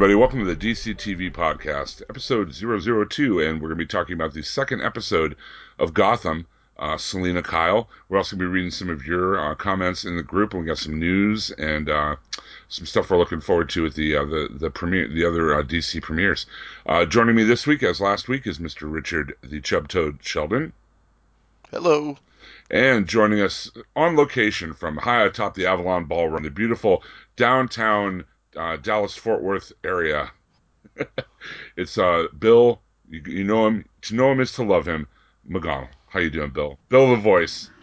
Everybody, welcome to the DC TV podcast, episode 002, and we're going to be talking about the second episode of Gotham. Uh, Selina Kyle. We're also going to be reading some of your uh, comments in the group, and we got some news and uh, some stuff we're looking forward to at the uh, the the premiere, the other uh, DC premieres. Uh, joining me this week, as last week, is Mr. Richard the Chub Toad Sheldon. Hello. And joining us on location from high atop the Avalon Ballroom, the beautiful downtown uh, Dallas Fort Worth area. it's uh, Bill. You, you, know him. To know him is to love him. McGonnell. How you doing, Bill? Bill the voice.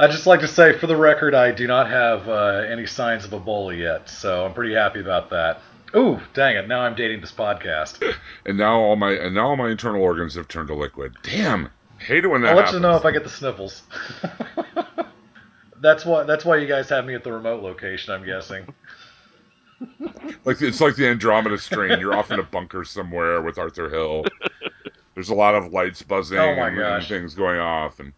I just like to say, for the record, I do not have uh, any signs of Ebola yet, so I'm pretty happy about that. Ooh, dang it! Now I'm dating this podcast. and now all my and now all my internal organs have turned to liquid. Damn, hate it when that. I'll let happens. you know if I get the sniffles. That's why. That's why you guys have me at the remote location. I'm guessing. like it's like the Andromeda strain. You're off in a bunker somewhere with Arthur Hill. There's a lot of lights buzzing oh my and, and things going off, and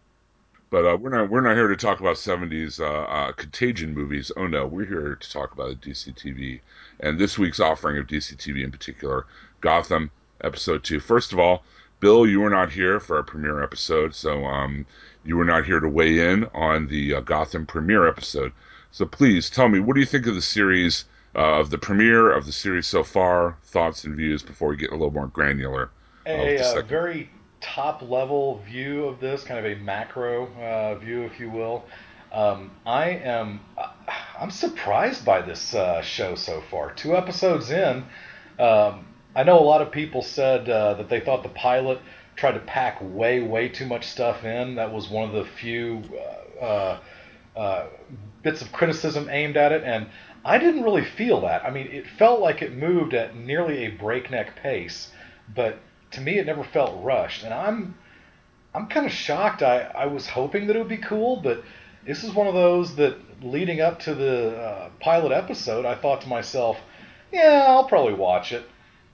but uh, we're not we're not here to talk about 70s uh, uh, contagion movies. Oh no, we're here to talk about DC TV and this week's offering of DC TV in particular, Gotham episode two. First of all, Bill, you were not here for our premiere episode, so um, you were not here to weigh in on the uh, Gotham premiere episode. So please tell me, what do you think of the series, uh, of the premiere of the series so far? Thoughts and views before we get a little more granular. A uh, very top level view of this, kind of a macro uh, view, if you will. Um, I am I'm surprised by this uh, show so far. Two episodes in, um, I know a lot of people said uh, that they thought the pilot tried to pack way way too much stuff in. That was one of the few uh, uh, bits of criticism aimed at it, and I didn't really feel that. I mean, it felt like it moved at nearly a breakneck pace, but to me, it never felt rushed, and I'm I'm kind of shocked. I, I was hoping that it would be cool, but this is one of those that leading up to the uh, pilot episode, I thought to myself, yeah, I'll probably watch it.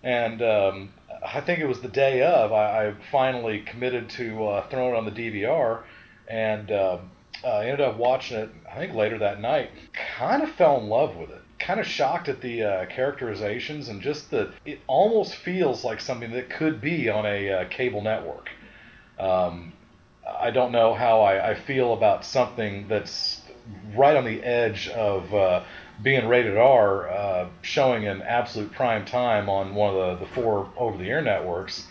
And um, I think it was the day of, I, I finally committed to uh, throwing it on the DVR and uh, uh, ended up watching it, I think later that night. Kind of fell in love with it. Kind of shocked at the uh, characterizations and just that it almost feels like something that could be on a uh, cable network. Um, I don't know how I, I, feel about something that's right on the edge of uh, being rated R, uh, showing in absolute prime time on one of the, the four over-the-air networks.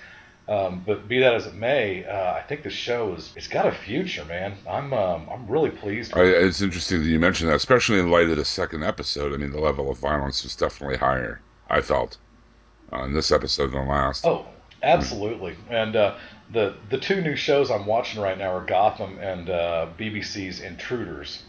Um, but be that as it may, uh, I think the show is it's got a future, man. I'm um, I'm really pleased. I, it's interesting that you mentioned that, especially in light of the second episode. I mean, the level of violence was definitely higher. I felt uh, in this episode than last. Oh, absolutely. And uh, the the two new shows I'm watching right now are Gotham and uh, BBC's Intruders,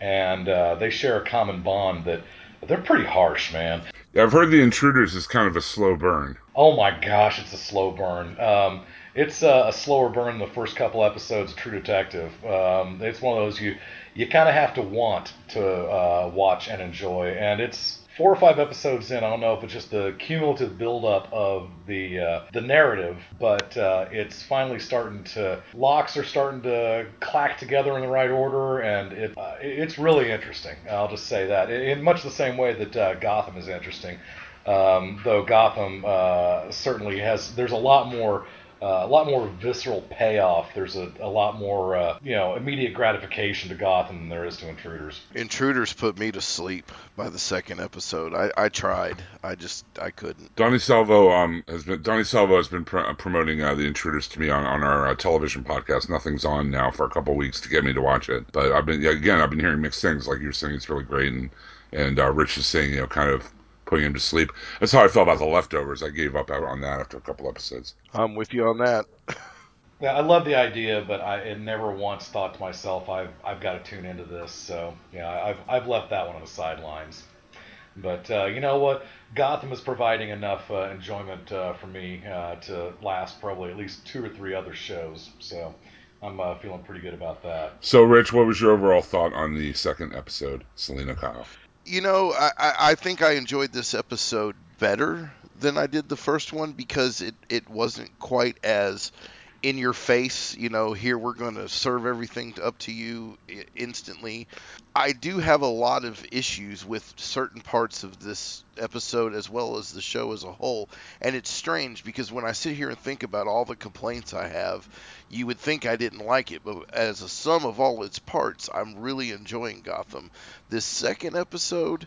and uh, they share a common bond that they're pretty harsh, man. I've heard the Intruders is kind of a slow burn. Oh my gosh, it's a slow burn. Um, it's a, a, slower burn than the first couple episodes of True Detective. Um, it's one of those you you kind of have to want to uh, watch and enjoy, and it's four or five episodes in, I don't know if it's just the cumulative buildup of the uh, the narrative, but uh, it's finally starting to locks are starting to clack together in the right order, and it uh, it's really interesting. I'll just say that in much the same way that uh, Gotham is interesting, um, though Gotham uh, certainly has there's a lot more uh, a lot more visceral payoff. There's a, a lot more, uh, you know, immediate gratification to Gotham than there is to Intruders. Intruders put me to sleep by the second episode. I, I tried. I just I couldn't. Donnie Salvo um has been Donnie Salvo has been pr- promoting uh, the Intruders to me on on our uh, television podcast. Nothing's on now for a couple weeks to get me to watch it, but I've been again I've been hearing mixed things. Like you're saying, it's really great, and and uh, Rich is saying you know kind of putting him to sleep. That's how I felt about the leftovers. I gave up on that after a couple episodes. I'm with you on that. Yeah, I love the idea, but I had never once thought to myself, I've, I've got to tune into this. So, yeah, I've, I've left that one on the sidelines. But uh, you know what? Gotham is providing enough uh, enjoyment uh, for me uh, to last probably at least two or three other shows. So I'm uh, feeling pretty good about that. So, Rich, what was your overall thought on the second episode, Selina Kyle? You know, I, I think I enjoyed this episode better than I did the first one because it, it wasn't quite as in your face, you know, here we're going to serve everything up to you instantly. I do have a lot of issues with certain parts of this episode as well as the show as a whole. And it's strange because when I sit here and think about all the complaints I have, you would think I didn't like it, but as a sum of all its parts, I'm really enjoying Gotham. This second episode,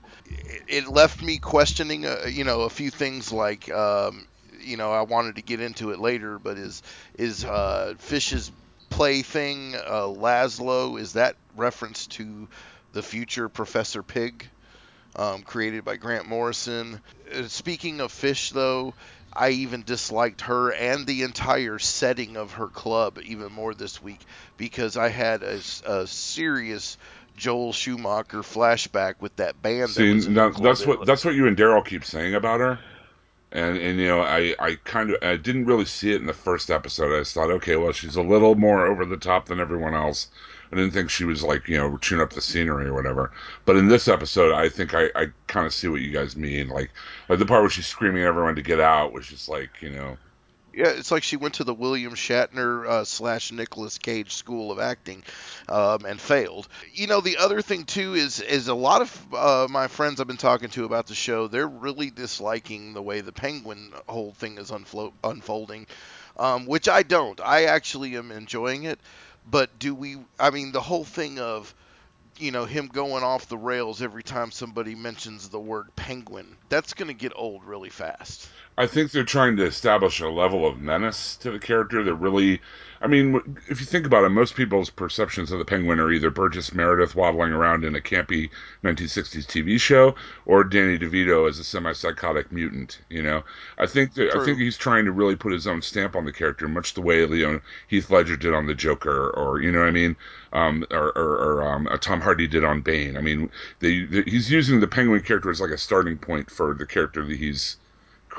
it, left me questioning, uh, you know, a few things like, um, you know, I wanted to get into it later, but is is uh, Fish's plaything uh, Laszlo? Is that reference to the future Professor Pig, um, created by Grant Morrison? Uh, speaking of Fish, though, I even disliked her and the entire setting of her club even more this week because I had a serious Joel Schumacher flashback with that band. that See, in now, that's what that's what you and Daryl keep saying about her, and and you know I I kind of I didn't really see it in the first episode. I just thought, okay, well she's a little more over the top than everyone else. I didn't think she was like you know chewing up the scenery or whatever. But in this episode, I think I I kind of see what you guys mean. Like like the part where she's screaming at everyone to get out was just like you know Yeah, it's like she went to the William Shatner uh, slash Nicolas Cage School of Acting um, and failed. You know, the other thing too is is a lot of uh, my friends I've been talking to about the show. They're really disliking the way the Penguin whole thing is unflo- unfolding, um, which I don't. I actually am enjoying it. But do we? I mean, the whole thing of you know him going off the rails every time somebody mentions the word penguin that's going to get old really fast I think they're trying to establish a level of menace to the character that really, I mean, if you think about it, most people's perceptions of the Penguin are either Burgess Meredith waddling around in a campy 1960s TV show or Danny DeVito as a semi-psychotic mutant. You know, I think that, I think he's trying to really put his own stamp on the character, much the way you know Heath Ledger did on the Joker, or you know what I mean, um, or, or, or um, uh, Tom Hardy did on Bane. I mean, they, they, he's using the Penguin character as like a starting point for the character that he's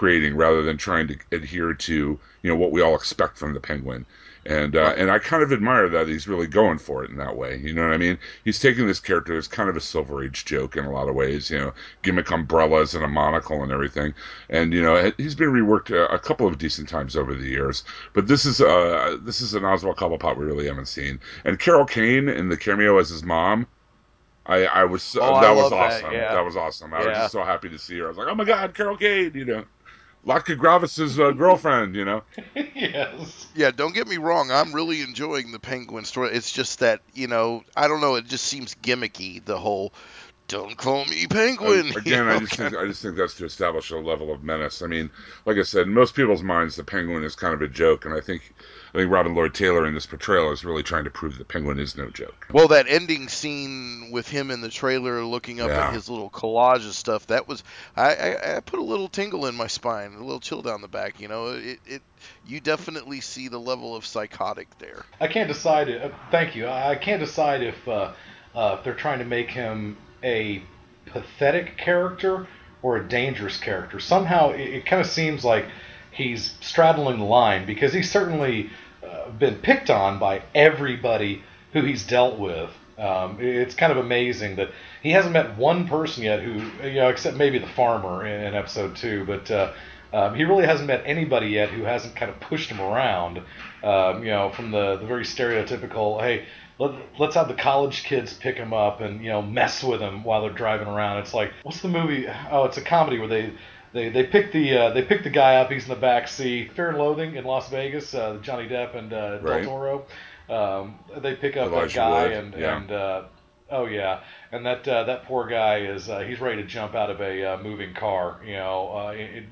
creating rather than trying to adhere to you know what we all expect from the penguin and uh, and I kind of admire that he's really going for it in that way you know what I mean he's taking this character as kind of a silver age joke in a lot of ways you know gimmick umbrellas and a monocle and everything and you know he's been reworked a, a couple of decent times over the years but this is uh this is an Oswald Cobblepot we really haven't seen and Carol Kane in the cameo as his mom I, I was so, Oh, I that was awesome. that, yeah. was awesome. I was just so happy to see her. I was like, oh my god, Carol Kane, you know, Latka Gravas's uh, girlfriend, you know. yes. Yeah, don't get me wrong. I'm really enjoying the Penguin story. It's just that you know, I don't know. It just seems gimmicky. The whole "Don't call me Penguin." Uh, you again, I just think I just think that's to establish a level of menace. I mean, like I said, in most people's minds, the Penguin is kind of a joke, and I think I think Robin Lord Taylor in this portrayal is really trying to prove the Penguin is no joke. Well, that ending scene with him in the trailer looking up Yeah. at his little collage of stuff, that was I, I, I put a little tingle in my spine, a little chill down the back. You know, it, it you definitely see the level of psychotic there. I can't decide. Uh, thank you. I I can't decide if uh, uh, if they're trying to make him a pathetic character or a dangerous character. Somehow, it, it kind of seems like he's straddling the line because he's certainly uh, been picked on by everybody who he's dealt with. Um, it's kind of amazing that he hasn't met one person yet who, you know, except maybe the farmer in, in episode two, but. Uh, um, he really hasn't met anybody yet who hasn't kind of pushed him around. Um, you know, from the, the very stereotypical, hey, let, let's have the college kids pick him up and you know mess with him while they're driving around. It's like, what's the movie? Oh, it's a comedy where they they they pick the uh, they pick the guy up. He's in the back seat. Fear and Loathing in Las Vegas. Uh, Johnny Depp and uh, Right. Del Toro. Um, they pick up Elijah that guy Wood, and yeah. and uh, oh yeah, and that uh, that poor guy is uh, he's ready to jump out of a uh, moving car. You know, uh, it, it-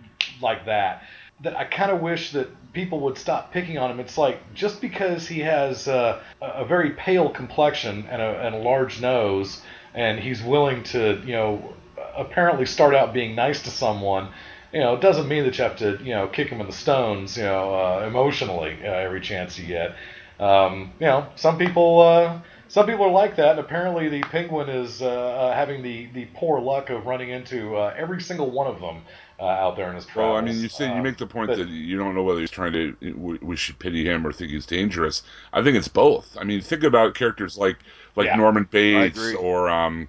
like that. That I kind of wish that people would stop picking on him. It's like just because he has uh, a a very pale complexion and a, and a large nose, and he's willing to, you know, apparently start out being nice to someone, you know, it doesn't mean that you have to, you know, kick them in the stones, you know, uh, emotionally uh, every chance you get. Um, you know, some people, uh, some people are like that, and apparently the penguin is uh, uh, having the, the poor luck of running into uh, every single one of them uh, out there in his travels. Well, I mean, you say you make the point but- that you don't know whether he's trying to we, we should pity him or think he's dangerous. I think it's both. I mean, think about characters like like Yeah. Norman Bates or um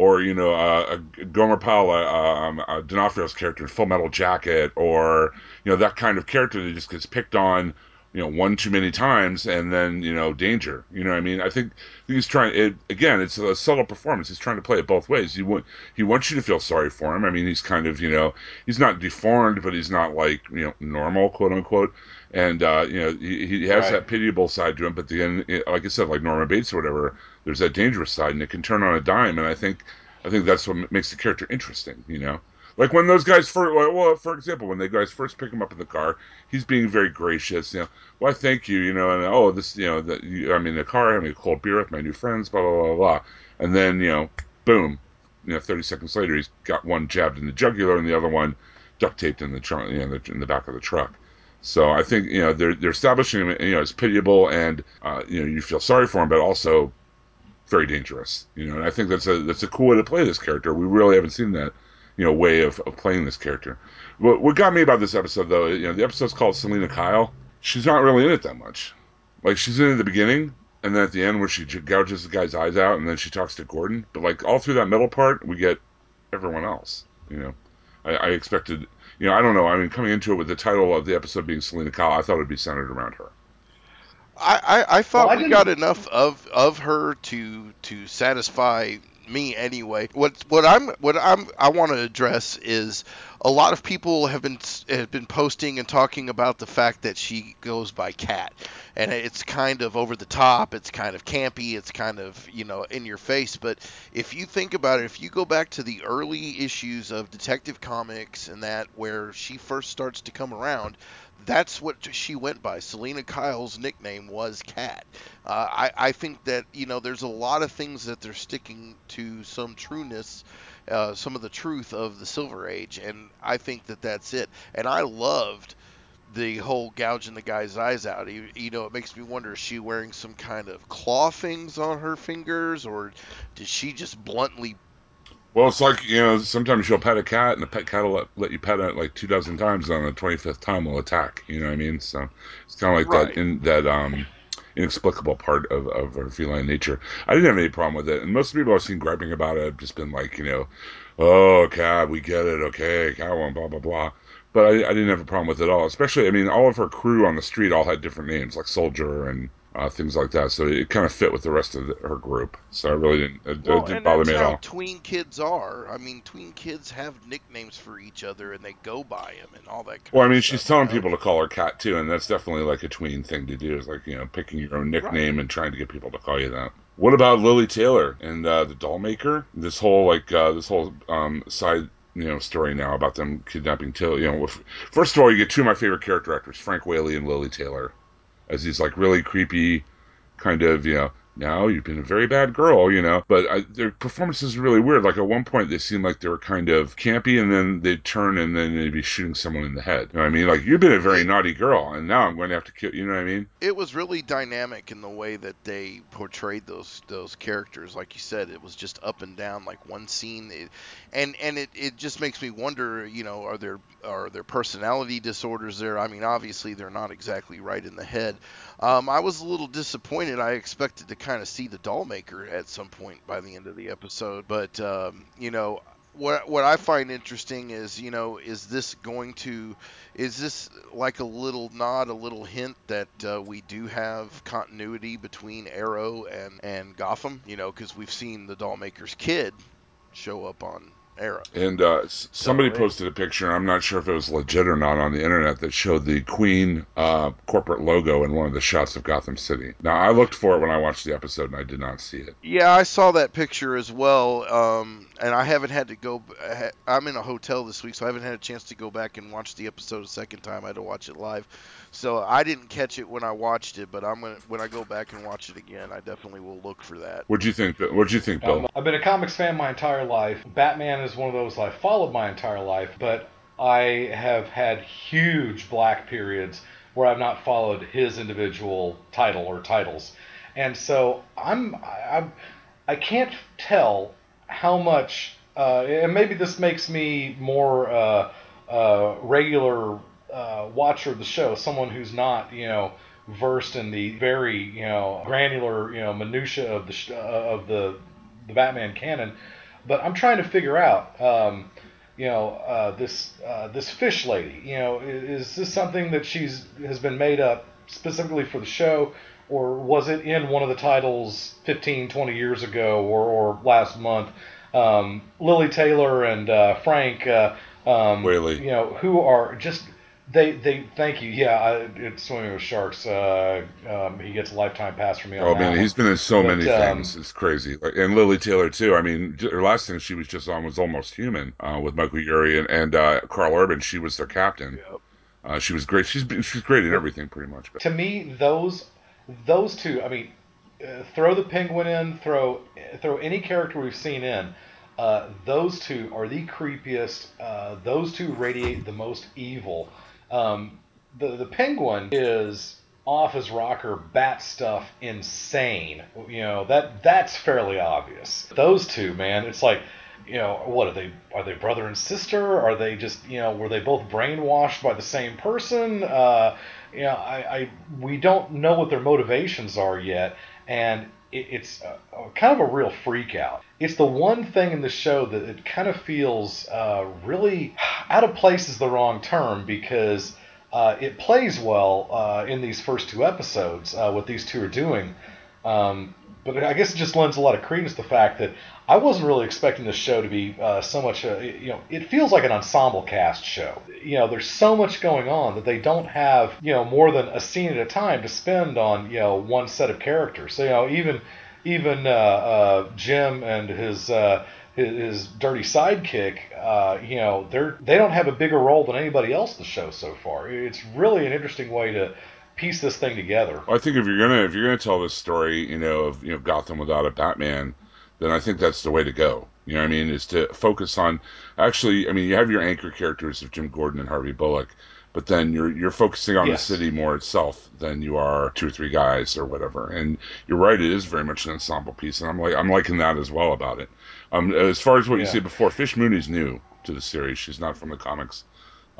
or you know uh, uh, Gomer Pyle, uh, um, uh, D'Onofrio's character in Full Metal Jacket, or you know that kind of character that just gets picked on. You know, one too many times, and then you know, danger. You know, what I mean, I think he's trying. It again, it's a subtle performance. He's trying to play it both ways. He want he wants you to feel sorry for him. I mean, he's kind of you know, he's not deformed, but he's not like you know normal, quote unquote. And uh, you know, he, he has Right. that pitiable side to him. But then, it- like I said, like Norman Bates or whatever, there's that dangerous side, and it can turn on a dime. And I think, I think that's what makes the character interesting. You know, like when those guys first, well, for example, when the guys first pick him up in the car, he's being very gracious. You know, why, thank you. You know, and oh, this, you know, that I'm in the car having a cold beer with my new friends, blah blah blah blah. And then you know, boom, you know, 30 seconds later, he's got one jabbed in the jugular and the other one duct taped in the trunk, you know, the, in the back of the truck. So I think you know they're they're establishing him, you know, as pitiable and uh, you know you feel sorry for him, but also very dangerous. You know, and I think that's a that's a cool way to play this character. We really haven't seen that you know way of, of playing this character. What what got me about this episode though, you know, the episode's called Selina Kyle. She's not really in it that much. Like she's in it at the beginning, and then at the end where she gouges the guy's eyes out, and then she talks to Gordon. But like all through that middle part, we get everyone else. You know, I, I expected. You know, I don't know. I mean, coming into it with the title of the episode being Selina Kyle, I thought it'd be centered around her. I, I, I thought Well, I we got enough of of her to to satisfy me anyway. What what I'm what I'm I want to address is a lot of people have been have been posting and talking about the fact that she goes by Cat, and it's kind of over the top. It's kind of campy. It's kind of you know in your face. But if you think about it, if you go back to the early issues of Detective Comics and that where she first starts to come around, that's what she went by. Selina Kyle's nickname was Cat. Uh, I, I think that you know there's a lot of things that they're sticking to some trueness, uh, some of the truth of the Silver Age, and I think that that's it. And I loved the whole gouging the guy's eyes out. You, you know, it makes me wonder: is she wearing some kind of claw things on her fingers, or did she just bluntly? Well, it's like you know, sometimes you'll pet a cat, and the pet cat will let, let you pet it like two dozen times, and on the twenty fifth time will attack. You know what I mean? So it's kind of like Right. that in that um inexplicable part of of our feline nature. I didn't have any problem with it, and most people I've seen griping about it have just been like, you know, oh cat, we get it, okay, cat one, blah blah blah. But I, I didn't have a problem with it at all. Especially, I mean, all of her crew on the street all had different names, like Soldier and uh, things like that. So it kind of fit with the rest of the, her group. So I really didn't. It, it didn't bother me at how all. tween kids are. I mean, tween kids have nicknames for each other, and they go by them and all that. Kind of. Well, I mean, she's telling people to call her Cat too, and that's definitely like a tween thing to do. Is like you know picking your own nickname and trying to get people to call you that. What about Lili Taylor and uh, the doll maker? This whole like uh, this whole um, side you know story now about them kidnapping Taylor. You know, first of all, you get two of my favorite character actors, Frank Whaley and Lili Taylor, as these like really creepy kind of you know. Now you've been a very bad girl, you know. But I, their performances are really weird. Like at one point, they seemed like they were kind of campy, and then they'd turn and then they'd be shooting someone in the head. You know what I mean? Like you've been a very naughty girl, and now I'm going to have to kill. You know what I mean? it was really dynamic in the way that they portrayed those those characters. Like you said, it was just up and down, like one scene, it, and and it, it just makes me wonder. You know, are there are there personality disorders there? I mean, obviously they're not exactly right in the head. Um, I was a little disappointed. I expected to kind of see the doll maker at some point by the end of the episode, but um, you know. What, what I find interesting is, you know, is this going to is this like a little nod, a little hint that uh, we do have continuity between Arrow and and Gotham? You know, because we've seen the Dollmaker's kid show up on Arrow. And uh, somebody so, posted a picture. I'm not sure if it was legit or not on the internet that showed the Queen uh, corporate logo in one of the shots of Gotham City. Now I looked for it when I watched the episode and I did not see it. Yeah, I saw that picture as well, um, and I haven't had to go. I'm in a hotel this week, so I haven't had a chance to go back and watch the episode a second time. I had to watch it live, so I didn't catch it when I watched it. But I'm gonna when I go back and watch it again, I definitely will look for that. What'd you think? What'd you think, Bill? Um, I've been a comics fan my entire life. Batman is one of those I've followed my entire life, but I have had huge black periods where I've not followed his individual title or titles, and so I'm I'm I can't tell how much. Uh, and maybe this makes me more uh, uh, regular uh, watcher of the show, someone who's not you know versed in the very you know granular you know minutia of the sh- uh, of the the Batman canon, but I'm trying to figure out. Um, you know, uh, this uh, this fish lady. You know, is, is this something that she's has been made up specifically for the show, or was it in one of the titles 15, 20 years ago, or, or last month? Um, Lili Taylor and uh, Frank, uh, um, Whaley. you know, who are just they, they, thank you. Yeah, I, it's swimming with sharks. Uh, um, he gets a lifetime pass from me. oh man, he's been in so but, many um, things. It's crazy. and Lili Taylor too. I mean, her last thing she was just on was Almost Human uh, with Michael Urie and, and uh, Karl Urban. She was their captain. Yep. Uh, she was great. She's she's great in everything, pretty much. To me, those those two. I mean, uh, throw the Penguin in. Throw throw any character we've seen in. Uh, those two are the creepiest. those two radiate the most evil. Um, the the penguin is off his rocker bat stuff insane. You know that that's fairly obvious. Those two, man, it's like you know what are they are they brother and sister are they just you know were they both brainwashed by the same person uh you know i, I we don't know what their motivations are yet and it, it's a, a, kind of a real freak out. It's the one thing in the show that it kind of feels uh, really out of place is the wrong term because uh, it plays well uh, in these first two episodes uh, what these two are doing. Um, but I guess it just lends a lot of credence to the fact that I wasn't really expecting this show to be uh, so much. A, you know, it feels like an ensemble cast show. You know, there's so much going on that they don't have you know more than a scene at a time to spend on you know one set of characters. So you know, even even uh, uh, Jim and his. Uh, his, dirty sidekick, uh, you know, they're they don't have a bigger role than anybody else the show so far. It's really an interesting way to piece this thing together. Well, I think if you're gonna if you're gonna tell this story, you know, of you know Gotham without a Batman, then I think that's the way to go. You know what I mean? Is to focus on actually. I mean, you have your anchor characters of Jim Gordon and Harvey Bullock, but then you're you're focusing on yes. the city more itself than you are two or three guys or whatever. And you're right; it is very much an ensemble piece, and I'm like I'm liking that as well about it. Um, as far as what yeah. you said before, Fish Mooney's new to the series. She's not from the comics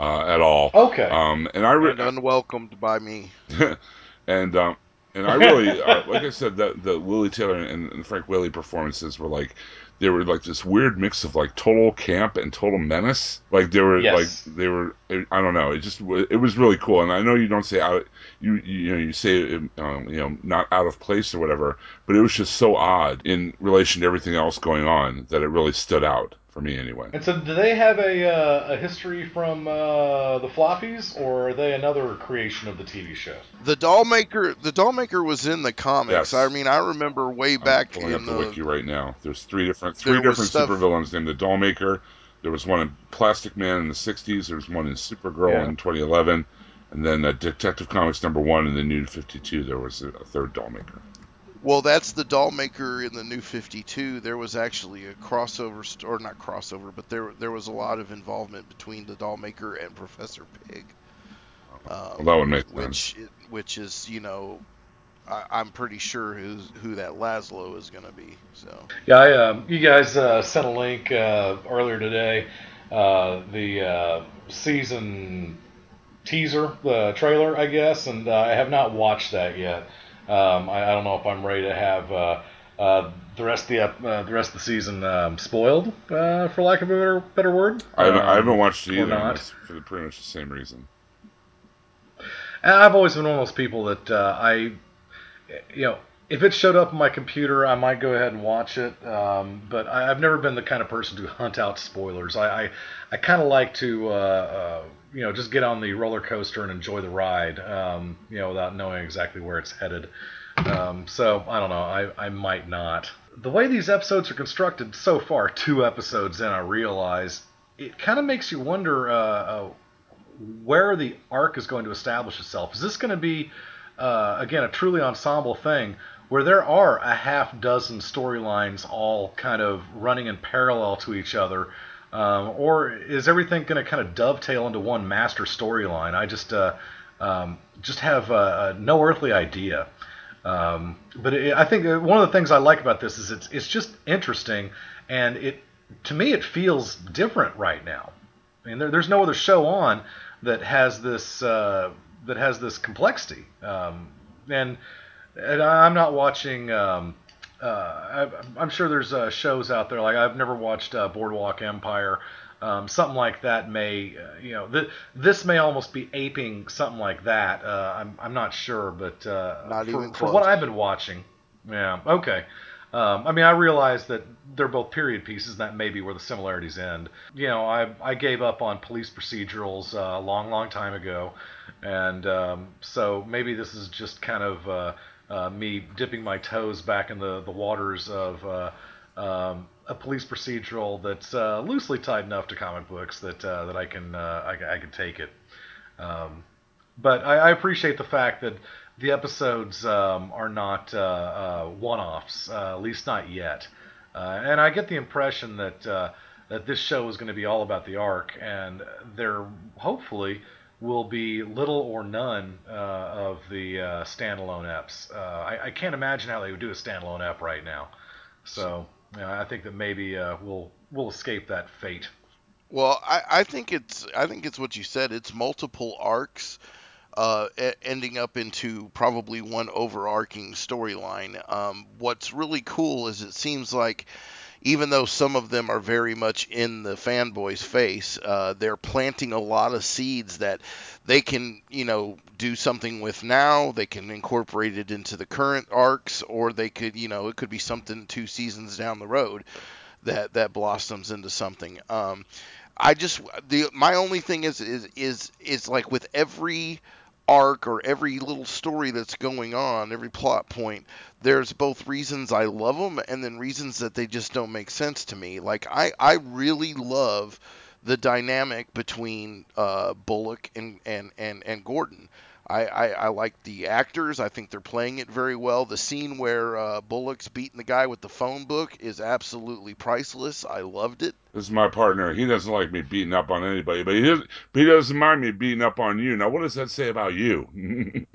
uh, at all. Okay. Um, and I re- and unwelcomed by me. and um, and I really, uh, like I said, that the Lili Taylor and, and Frank Whaley performances were like, they were like this weird mix of like total camp and total menace. Like they were yes. like they were. I don't know. It just it was really cool. And I know you don't say out you you know you say um, you know not out of place or whatever, but it was just so odd in relation to everything else going on that it really stood out for me anyway. And so, do they have a, uh, a history from uh, the floppies, or are they another creation of the TV show? The Dollmaker, the Dollmaker was in the comics. Yes. I mean, I remember way back I'm pulling in up the, the wiki right now. There's three different three different supervillains named the Dollmaker. There was one in Plastic Man in the '60s. There was one in Supergirl yeah. in 2011, and then uh, Detective Comics number one in the New 52. There was a, a third doll maker. Well, that's the doll maker in the new 52. There was actually a crossover, st- or not crossover, but there there was a lot of involvement between the doll maker and Professor Pig. Um, well, that would make which, sense. Which is, you know, I, am pretty sure who's who that Laszlo is going to be. So. Yeah, I, um, you guys uh, sent a link uh, earlier today. Uh, the uh, season teaser, the trailer, I guess, and uh, I have not watched that yet. Um, I, I, don't know if I'm ready to have uh, uh, the rest of the uh, the rest of the season um, spoiled, uh, for lack of a better, better word. I haven't, um, I haven't watched it either. For the, pretty much the same reason. I've always been one of those people that uh, I, you know, if it showed up on my computer, I might go ahead and watch it. Um, but I, have never been the kind of person to hunt out spoilers. I I, I kind of like to uh, uh, you know just get on the roller coaster and enjoy the ride. Um, you know without knowing exactly where it's headed. Um, so I don't know. I I might not. The way these episodes are constructed so far, two episodes in, I realize it kind of makes you wonder uh, uh, where the arc is going to establish itself. Is this going to be uh, again a truly ensemble thing? where there are a half dozen storylines all kind of running in parallel to each other, um, or is everything going to kind of dovetail into one master storyline? I just uh, um, just have uh, no earthly idea. Um, but it, I think one of the things I like about this is it's it's just interesting, and it to me it feels different right now. I mean, there, there's no other show on that has this uh, that has this complexity, um, and and I'm not watching. Um, uh, I, am sure there's uh, shows out there like I've never watched uh, Boardwalk Empire. Um, something like that may, uh, you know, th- this may almost be aping something like that. Uh, I'm, I'm not sure, but uh, not for, for what I've been watching, yeah, okay. Um, I mean, I realize that they're both period pieces, and that may be where the similarities end. You know, I, I gave up on police procedurals a long, long time ago, and um, so maybe this is just kind of uh, me dipping my toes back in the, the waters of uh, um, a police procedural that's uh, loosely tied enough to comic books that uh, that I can uh, I, I, can take it. Um, but I, I, appreciate the fact that the episodes um, are not one-offs, at least not yet. and I get the impression that that this show is going to be all about the arc, and they're hopefully will be little or none uh, of the uh, standalone eps. Uh, I, I, can't imagine how they would do a standalone app right now. So you know, I think that maybe uh, we'll we'll escape that fate. Well, I, I think it's I think it's what you said. It's multiple arcs. Uh, ending up into probably one overarching storyline. Um, what's really cool is it seems like even though some of them are very much in the fanboy's face, uh, they're planting a lot of seeds that they can, you know, do something with now. They can incorporate it into the current arcs, or they could, you know, it could be something two seasons down the road that that blossoms into something. Um, I just the my only thing is is is is like with every arc or every little story that's going on, every plot point, there's both reasons I love them and then reasons that they just don't make sense to me. Like I, I really love the dynamic between uh, Bullock and, and, and, and Gordon. I, I, I, like the actors. I think they're playing it very well. The scene where uh, Bullock's beating the guy with the phone book is absolutely priceless. I loved it. This is my partner. He doesn't like me beating up on anybody, but he doesn't, but he doesn't mind me beating up on you. Now, what does that say about you?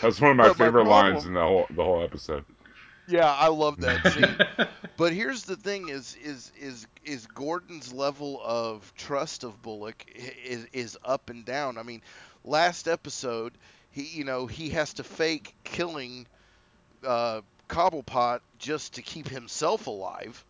That's one of my favorite my lines in the whole the whole episode. Yeah, I love that scene. but here's the thing: is is is is Gordon's level of trust of Bullock is is up and down. I mean, last episode, he you know he has to fake killing uh, Cobblepot just to keep himself alive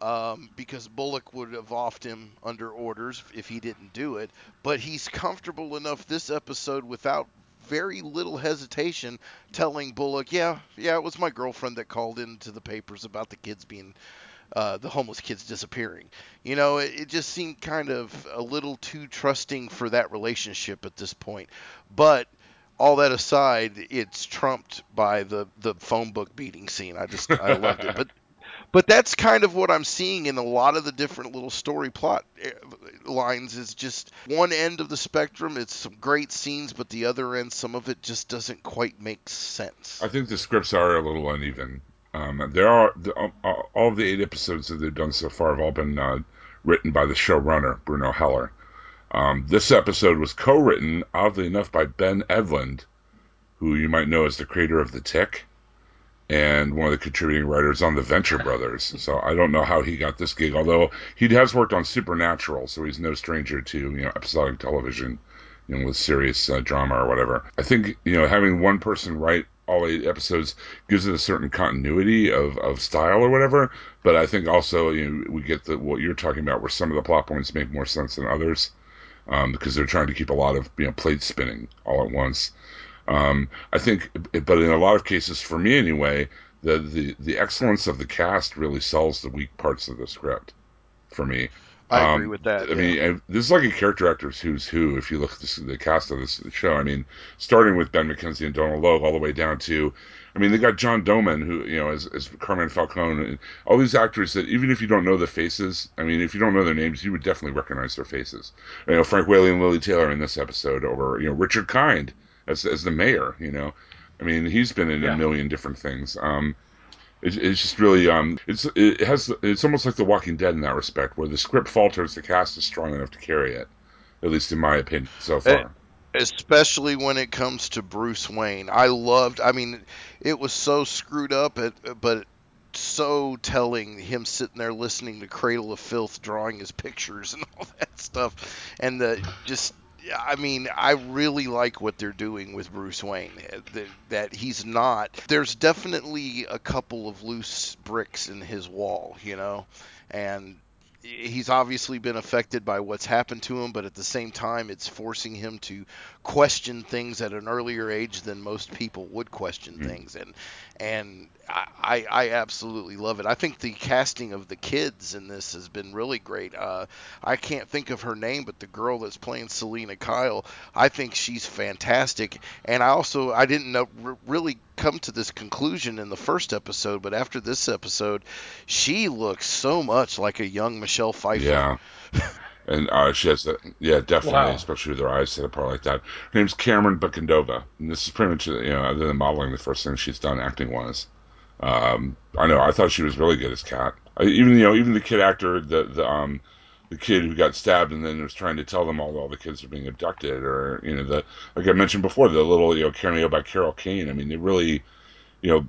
um, because Bullock would have offed him under orders if he didn't do it. But he's comfortable enough this episode without very little hesitation telling Bullock, yeah, yeah, it was my girlfriend that called into the papers about the kids being. Uh, the homeless kids disappearing. You know, it, it just seemed kind of a little too trusting for that relationship at this point. But all that aside, it's trumped by the the phone book beating scene. I just I loved it. But but that's kind of what I'm seeing in a lot of the different little story plot eh, lines is just one end of the spectrum it's some great scenes but the other end some of it just doesn't quite make sense i think the scripts are a little uneven um, there are the, all of the eight episodes that they've done so far have all been uh, written by the showrunner bruno heller um, this episode was co-written oddly enough by ben edlund who you might know as the creator of the tick and one of the contributing writers on the Venture Brothers. So I don't know how he got this gig, although he has worked on Supernatural, so he's no stranger to you know episodic television, you know, with serious uh, drama or whatever. I think you know having one person write all eight episodes gives it a certain continuity of, of style or whatever. But I think also you know, we get the what you're talking about, where some of the plot points make more sense than others, um, because they're trying to keep a lot of you know plates spinning all at once. Um, I think, but in a lot of cases, for me anyway, the, the the excellence of the cast really sells the weak parts of the script for me. I Um, agree with that. I yeah. mean, and this is like a character actor's who's who. If you look at this, the cast of this show, I mean, starting with Ben McKenzie and Donal Logue, all the way down to, I mean, they got John Doman, who you know, as, as Carmine Falcone, and all these actors that even if you don't know the faces, I mean, if you don't know their names, you would definitely recognize their faces. You know, Frank Whaley and Lili Taylor in this episode, or you know, Richard Kind as as the mayor. You know, I mean, he's been in Yeah. a million different things. Um, it's, it's just really um it's it has it's almost like The Walking Dead in that respect, where the script falters, the cast is strong enough to carry it, at least in my opinion so far. especially when it comes to Bruce Wayne. I loved. I mean, it was so screwed up, but so telling. Him sitting there listening to Cradle of Filth, drawing his pictures and all that stuff, and the just. I mean, I really like what they're doing with Bruce Wayne. uh, That, that he's not. There's definitely a couple of loose bricks in his wall, you know, and he's obviously been affected by what's happened to him, but at the same time, it's forcing him to question things at an earlier age than most people would question Mhm. things, and and I, I I absolutely love it. I think the casting of the kids in this has been really great. Uh, I can't think of her name, but the girl that's playing Selina Kyle, I think she's fantastic. And I also I didn't know r- really come to this conclusion in the first episode, but after this episode, she looks so much like a young Michelle Pfeiffer. Yeah. And uh, she has, a, yeah, definitely, Wow. especially with her eyes set apart like that. Her name's Camren Bicondova, and this is pretty much, you know, other than modeling, the first thing she's done acting wise. Um, I know, I thought she was really good as Cat. I, even, you know, even the kid actor, the the um, the kid who got stabbed and then was trying to tell them all all the kids are being abducted, or you know, the like I mentioned before, the little you know cameo by Carol Kane. I mean, they really, you know,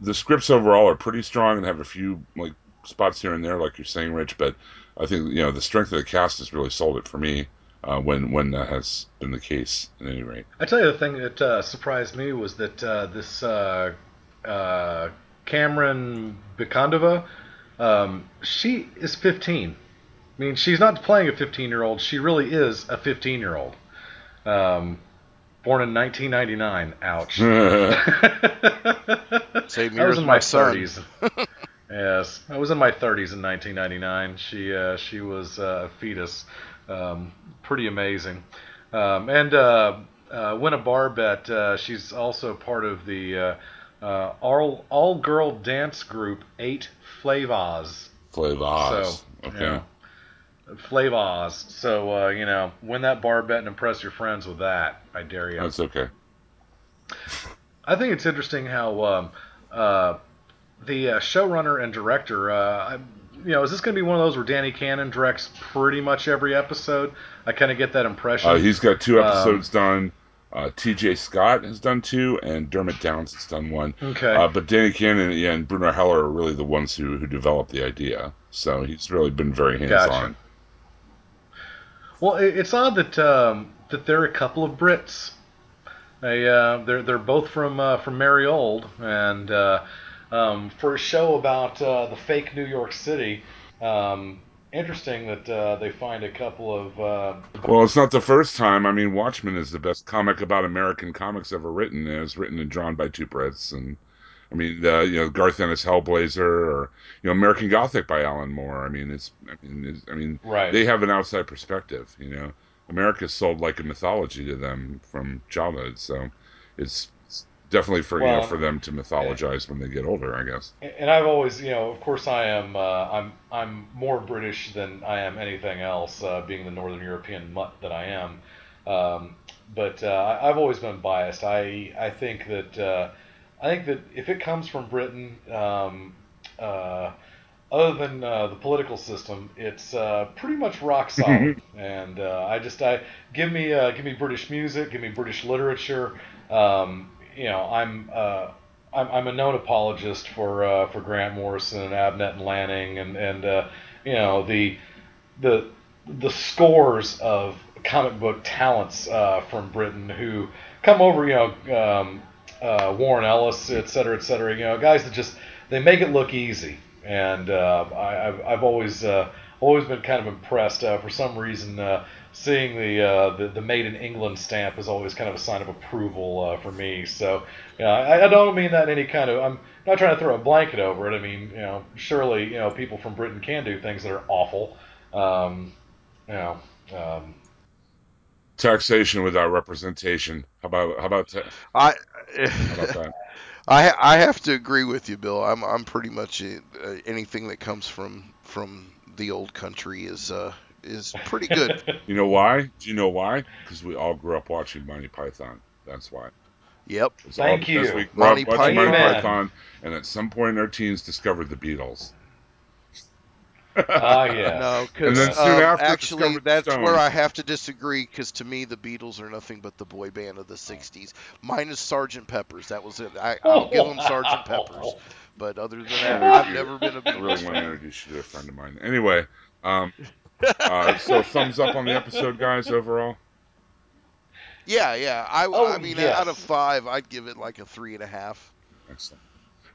the scripts overall are pretty strong and have a few like spots here and there, like you're saying, Rich. But I think you know the strength of the cast has really sold it for me uh, when when that has been the case. At any rate, I tell you, the thing that uh, surprised me was that uh, this uh, uh, Camren Bicondova, um, she is 15. I mean, she's not playing a 15 year old. She really is a 15 year old. Um, born in 1999. Ouch. Same I year was as in my my 30s. yes, I was in my 30s in 1999. She uh, she was uh, a fetus. Um, pretty amazing. Um, and uh, uh, Winna Barbet, uh, she's also part of the uh, all all girl dance group Eight Flavas. Flavaz. So okay. yeah. Flavas. So uh, you know, win that bar bet and impress your friends with that. I dare you. That's okay. I think it's interesting how um, uh, the uh, showrunner and director, uh, I, you know, is this going to be one of those where Danny Cannon directs pretty much every episode? I kind of get that impression. Uh, he's got two Um, episodes done. Uh, T.J. Scott has done two, and Dermott Downs has done one. okay. Uh, but Danny Cannon and Bruno Heller are really the ones who, who developed the idea. So he's really been very hands Gotcha. on. Well, it's odd that um, that there are a couple of Brits. They uh, they're they're both from uh, from Merry Old, and uh, um, for a show about uh, the fake New York City, um, interesting that uh, they find a couple of uh, Well, it's not the first time. I mean, Watchmen is the best comic about American comics ever written. and It's written and drawn by two Brits, and I mean, uh, you know, Garth Ennis Hellblazer, or you know, American Gothic by Alan Moore. I mean, it's, I mean, it's, I mean, right. they have an outside perspective. You know, America's sold like a mythology to them from childhood, so it's, it's definitely for you know for them to mythologize when they get older. I guess. and I've always, you know, of course, I am. Uh, I'm I'm more British than I am anything else, uh, being the Northern European mutt that I am. Um, but uh, I've always been biased. I I think that uh, I think that if it comes from Britain, um, uh, other than uh, the political system, it's uh, pretty much rock solid. and uh, I just I give me uh, give me British music, give me British literature. Um, you know, I'm uh, I'm, I'm a known apologist for uh, for Grant Morrison and Abnett and Lanning and and uh, you know the the the scores of comic book talents uh, from Britain who come over, you know, um, uh, Warren Ellis, et cetera, et cetera. You know, guys that just they make it look easy, and uh, I, I've, I've always uh, always been kind of impressed. Uh, for some reason, uh, seeing the, uh, the the Made in England stamp is always kind of a sign of approval uh, for me. So, yeah, I, I, don't mean that in any kind of. I'm not trying to throw a blanket over it. I mean, you know, surely you know people from Britain can do things that are awful. Um, you know. Um, Taxation without representation. How about how about ta- I? how about that? I I have to agree with you, Bill. I'm I'm pretty much uh, anything that comes from from the old country is uh is pretty good. you know why? Do you know why? Because we all grew up watching Monty Python. That's why. Yep. It's Thank all you. we grew Monty up watching Monty Python. Python, and at some point in our teens discovered the Beatles. Ah, yeah. No, because um, actually discovered the that's where I have to disagree. Because to me, the Beatles are nothing but the boy band of the '60s, minus Sergeant Pepper's. That was it. I, I'll give them Sergeant Pepper's, but other than that, I I've really- never been a I really Beatles want to fan. introduce you to a friend of mine. Anyway, um, uh, so thumbs up on the episode, guys. Overall, Yeah, yeah. I, Oh, I mean, yes. out of five, I'd give it like a three and a half. excellent.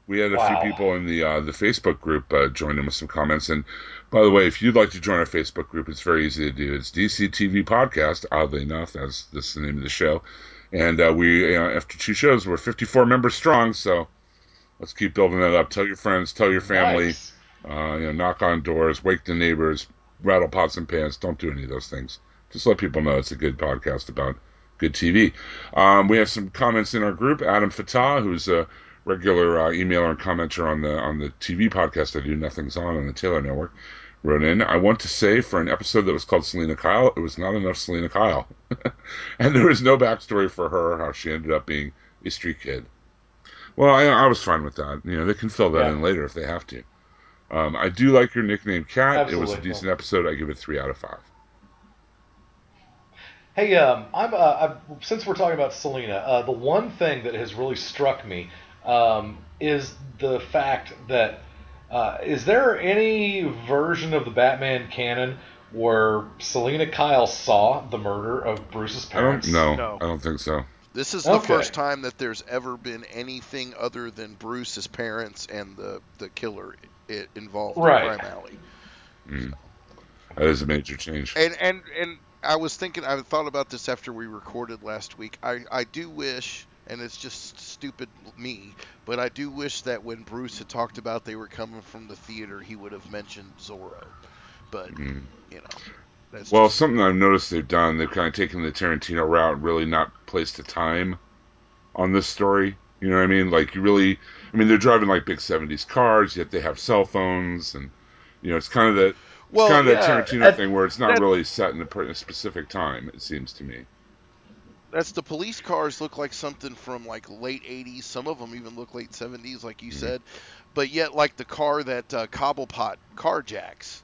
We had a Wow. few people in the uh, the Facebook group uh, join in with some comments. And by the way, if you'd like to join our Facebook group, it's very easy to do. It's DCTV Podcast. Oddly enough, that's this is the name of the show. And uh, we, uh, after two shows, we're 54 members strong. So let's keep building that up. Tell your friends, tell your family. Nice. Uh, you know, knock on doors, wake the neighbors, rattle pots and pans. Don't do any of those things. Just let people know it's a good podcast about good TV. Um, we have some comments in our group. Adam Fatah, who's a regular uh, emailer and commenter on the on the TV podcast I do, Nothing's On on the Taylor Network, wrote in. I want to say for an episode that was called Selina Kyle, it was not enough Selina Kyle, and there was no backstory for her how she ended up being a street kid. Well, I, I was fine with that. You know, they can fill that Yeah. in later if they have to. Um, I do like your nickname, Cat. It was a decent episode. I give it three out of five. Hey, um, I'm, uh, i since we're talking about Selina, uh, the one thing that has really struck me um, is the fact that uh, is there any version of the Batman canon where Selina Kyle saw the murder of Bruce's I don't parents? No. I don't think so. This is the Okay. first time that there's ever been anything other than Bruce's parents and the the killer i involved Right. in Crime Alley. Mm. That is a major change. And and and I was thinking, I thought about this after we recorded last week. I I do wish, and it's just stupid me, but I do wish that when Bruce had talked about they were coming from the theater, he would have mentioned Zorro. But Mm. you know, that's Well, just, something I've noticed they've done, they've kind of taken the Tarantino route, and really not placed a time on this story. You know what I mean? Like, you really, I mean, they're driving like big 70s cars, yet they have cell phones, and, you know, it's kind of. It's well, kind of yeah, that Tarantino that- thing where it's not that- really set in a, per- a specific time. It seems to me. that's the police cars look like something from like late 80s. Some of them even look late 70s, like you Mhm. said. But yet, like the car that uh, Cobblepot carjacks,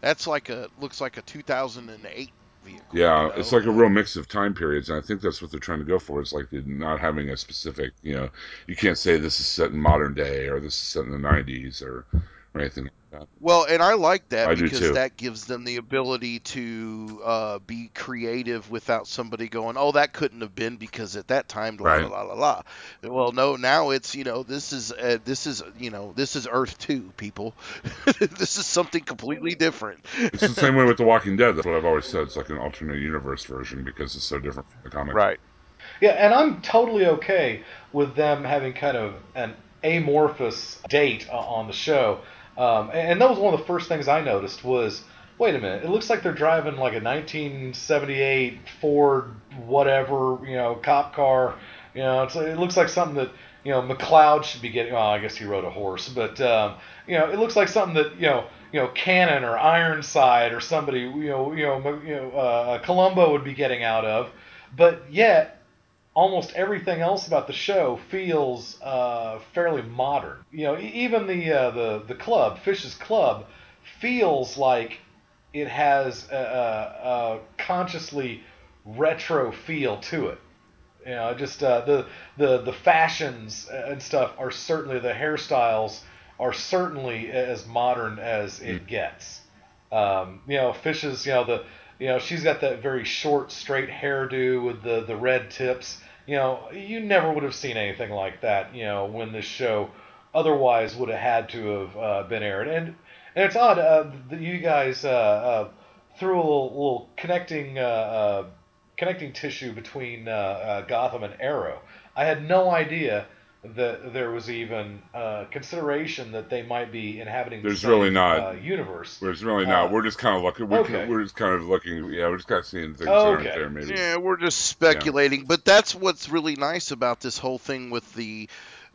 that's like a looks like a 2008 vehicle. Yeah, you know? it's like a real mix of time periods, and I think that's what they're trying to go for. It's like they're not having a specific, you know, you can't say this is set in modern day or this is set in the '90s or, or anything like that. Well, and I like that I because that gives them the ability to uh, be creative without somebody going, "Oh, that couldn't have been because at that time." La Right. la la la la. Well, no, now it's you know this is uh, this is you know this is Earth Two, people. this is something completely different. It's the same way with The Walking Dead. That's what I've always said. It's like an alternate universe version because it's so different from the comic. Right. Yeah, and I'm totally okay with them having kind of an amorphous date o- on the show. Um, and and that was one of the first things I noticed was, wait a minute, it looks like they're driving like a 1978 Ford whatever, you know, cop car. You know, it looks like something that you know McCloud should be getting. Well, I guess he rode a horse, but um, you know, it looks like something that you know, you know, Cannon or Ironside or somebody, you know, you know, you know, uh, Columbo would be getting out of. But yet, almost everything else about the show feels uh, fairly modern. You know, even the uh, the the club, Fish's Club, feels like it has a, a, a consciously retro feel to it. You know, just uh, the the the fashions and stuff are certainly the hairstyles are certainly as modern as it gets. Um, you know, Fish's, you know, the you know, she's got that very short, straight hairdo with the the red tips. You know, you never would have seen anything like that. You know, when this show otherwise would have had to have uh, been aired. And and it's odd uh, that you guys uh, uh, threw a little, little connecting uh, uh, connecting tissue between Gotham and Arrow. I had no idea that there was even uh, consideration that they might be inhabiting. There's the same, really not. uh, universe. There's really not. Uh, we're just kind of looking. We're, okay. we're just kind of looking. Yeah, we're just kind of seeing things okay. aren't there. Maybe. Yeah, we're just speculating, but that's what's really nice about this whole thing with the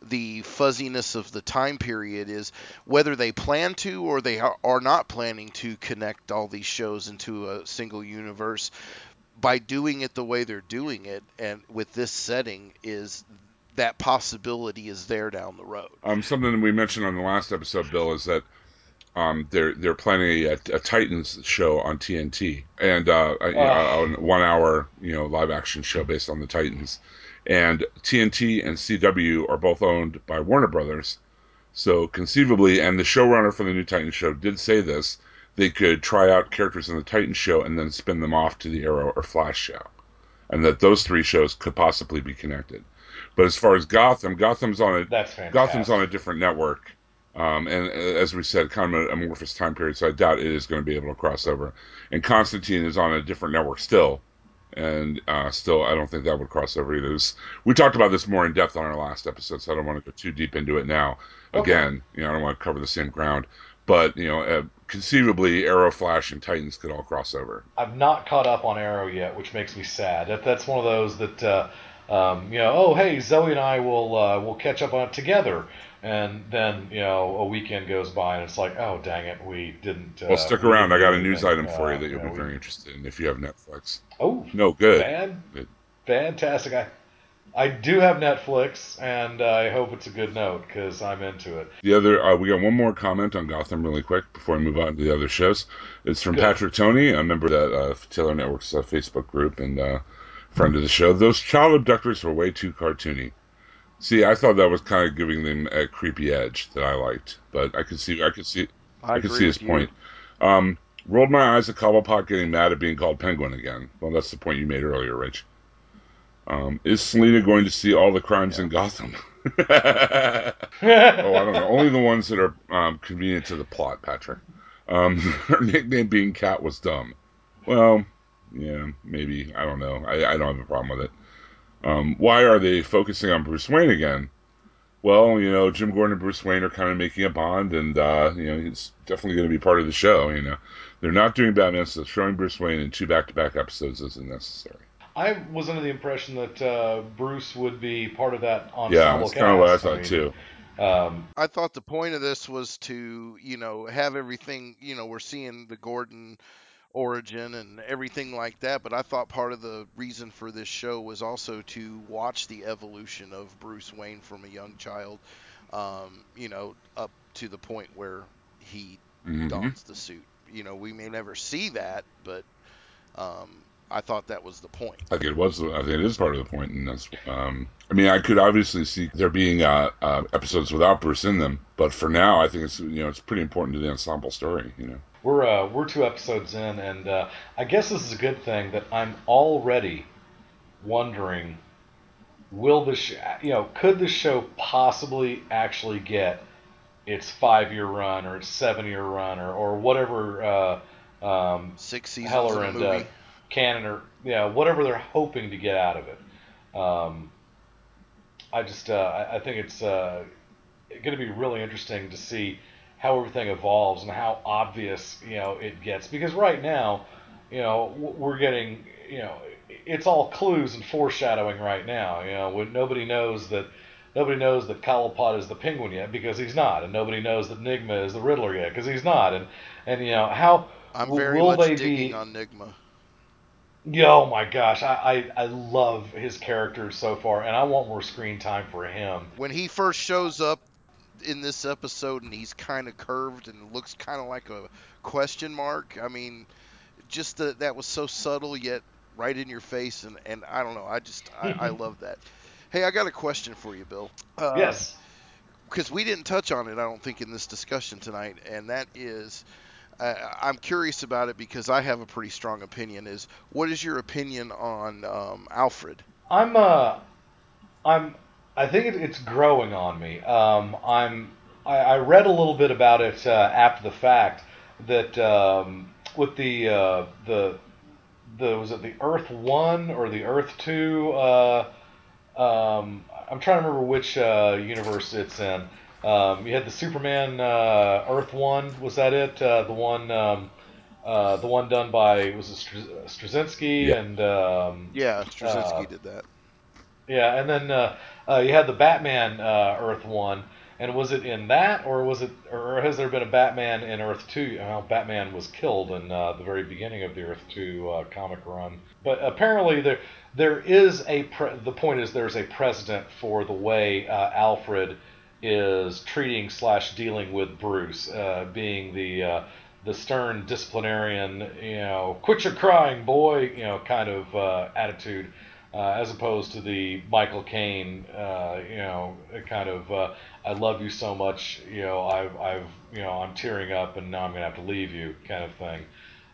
the fuzziness of the time period is whether they plan to or they are are not planning to connect all these shows into a single universe by doing it the way they're doing it and with this setting is that possibility is there down the road. Um, something we mentioned on the last episode, Bill, is that um, they're they're planning a, a Titans show on TNT and uh, a, Oh. a one hour you know live action show based on the Titans, and TNT and CW are both owned by Warner Brothers, so conceivably, and the showrunner for the new Titans show did say this, they could try out characters in the Titans show and then spin them off to the Arrow or Flash show, and that those three shows could possibly be connected. But as far as Gotham, Gotham's on a That's. Gotham's on a different network, um, and uh, as we said, kind of an amorphous time period. So I doubt it is going to be able to cross over. And Constantine is on a different network still, and uh, still I don't think that would cross over either. This- we talked about this more in depth on our last episode, so I don't want to go too deep into it now. Okay. Again, you know, I don't want to cover the same ground, but you know, uh, conceivably, Arrow, Flash, and Titans could all cross over. I've not caught up on Arrow yet, which makes me sad. That, that's one of those that, uh, um, you know, oh hey, Zoe and I will uh, will catch up on it together, and then you know a weekend goes by and it's like, oh dang it, we didn't. Uh, Well, stick we around. I got a news anything. item for you Uh, that you'll know, be we- very interested in if you have Netflix. Oh, No, Good. fantastic. I, I do have Netflix, and I hope it's a good note because I'm into it. The other, uh, we got one more comment on Gotham really quick before we move on to the other shows. It's from Good. Patrick Tony, a member of that uh, Taylor Network's uh, Facebook group and uh, friend of the show. Those child abductors were way too cartoony. See, I thought that was kind of giving them a creepy edge that I liked, but I could see, I could see, I, could see his point. Um, rolled my eyes at Cobblepot getting mad at being called Penguin again. Well, that's the point you made earlier, Rich. Um, is Selina going to see all the crimes in Gotham? oh, I don't know. Only the ones that are um, convenient to the plot, Patrick. Um, her nickname being Cat was dumb. Well, yeah, maybe. I don't know. I, I don't have a problem with it. Um, why are they focusing on Bruce Wayne again? Well, you know, Jim Gordon and Bruce Wayne are kind of making a bond, and uh, you know, it's definitely going to be part of the show. You know, they're not doing Batman, so showing Bruce Wayne in two back-to-back episodes isn't necessary. I was under the impression that uh, Bruce would be part of that ensemble yeah, that's kind of what I cast. thought mean, too. Um, I thought the point of this was to, you know, have everything, you know, we're seeing the Gordon origin and everything like that, but I thought part of the reason for this show was also to watch the evolution of Bruce Wayne from a young child, um, you know, up to the point where he Mhm. dons the suit. You know, we may never see that, but um, I thought that was the point. I think it was. I think it is part of the point, and that's. Um, I mean, I could obviously see there being uh, uh, episodes without Bruce in them, but for now, I think it's you know it's pretty important to the ensemble story. You know, we're uh, we're two episodes in, and uh, I guess this is a good thing that I'm already wondering, will the sh- you know could the show possibly actually get its five year run or its seven year run or or whatever uh, um, Six seasons Heller and uh, movie. Cannon or yeah whatever they're hoping to get out of it. Um, I just uh, I, I think it's uh, going to be really interesting to see how everything evolves and how obvious you know it gets because right now you know we're getting you know it's all clues and foreshadowing right now you know when nobody knows that nobody knows that Cobblepot is the penguin yet because he's not and nobody knows that Nigma is the Riddler yet because he's not and and you know how I'm will- very will much they digging be on Nigma. yeah, oh my gosh, I, I I love his character so far, and I want more screen time for him. When he first shows up in this episode and he's kind of curved and looks kind of like a question mark, I mean, just the, that was so subtle yet right in your face, and, and I don't know, I just I, I love that. Hey, I got a question for you, Bill. Uh, yes, because we didn't touch on it, I don't think, in this discussion tonight, and that is, uh, I'm curious about it because I have a pretty strong opinion. Is what is your opinion on um, Alfred? I'm uh, I'm I think it, it's growing on me. Um, I'm I, I, read a little bit about it uh, after the fact that um, with the uh, the the was it the Earth One or the Earth Two? Uh, um, I'm trying to remember which uh, universe it's in. Um, you had the Superman uh, Earth One. Was that it? Uh, the one. Um, uh, the one done by was it Straczynski yeah. and um, yeah, Straczynski did that. Yeah, and then uh, uh, you had the Batman uh, Earth one, and was it in that, or was it, or has there been a Batman in Earth two? Well, Batman was killed in uh, the very beginning of the Earth two uh, comic run, but apparently there there is a pre- the point is there's a precedent for the way uh, Alfred is treating slash dealing with Bruce, being the the stern disciplinarian, you know, quit your crying, boy, you know, kind of attitude uh, as opposed to the Michael Caine, uh, you know, kind of uh, I love you so much, you know, I've, I've, you know, I'm tearing up and now I'm gonna have to leave you, kind of thing.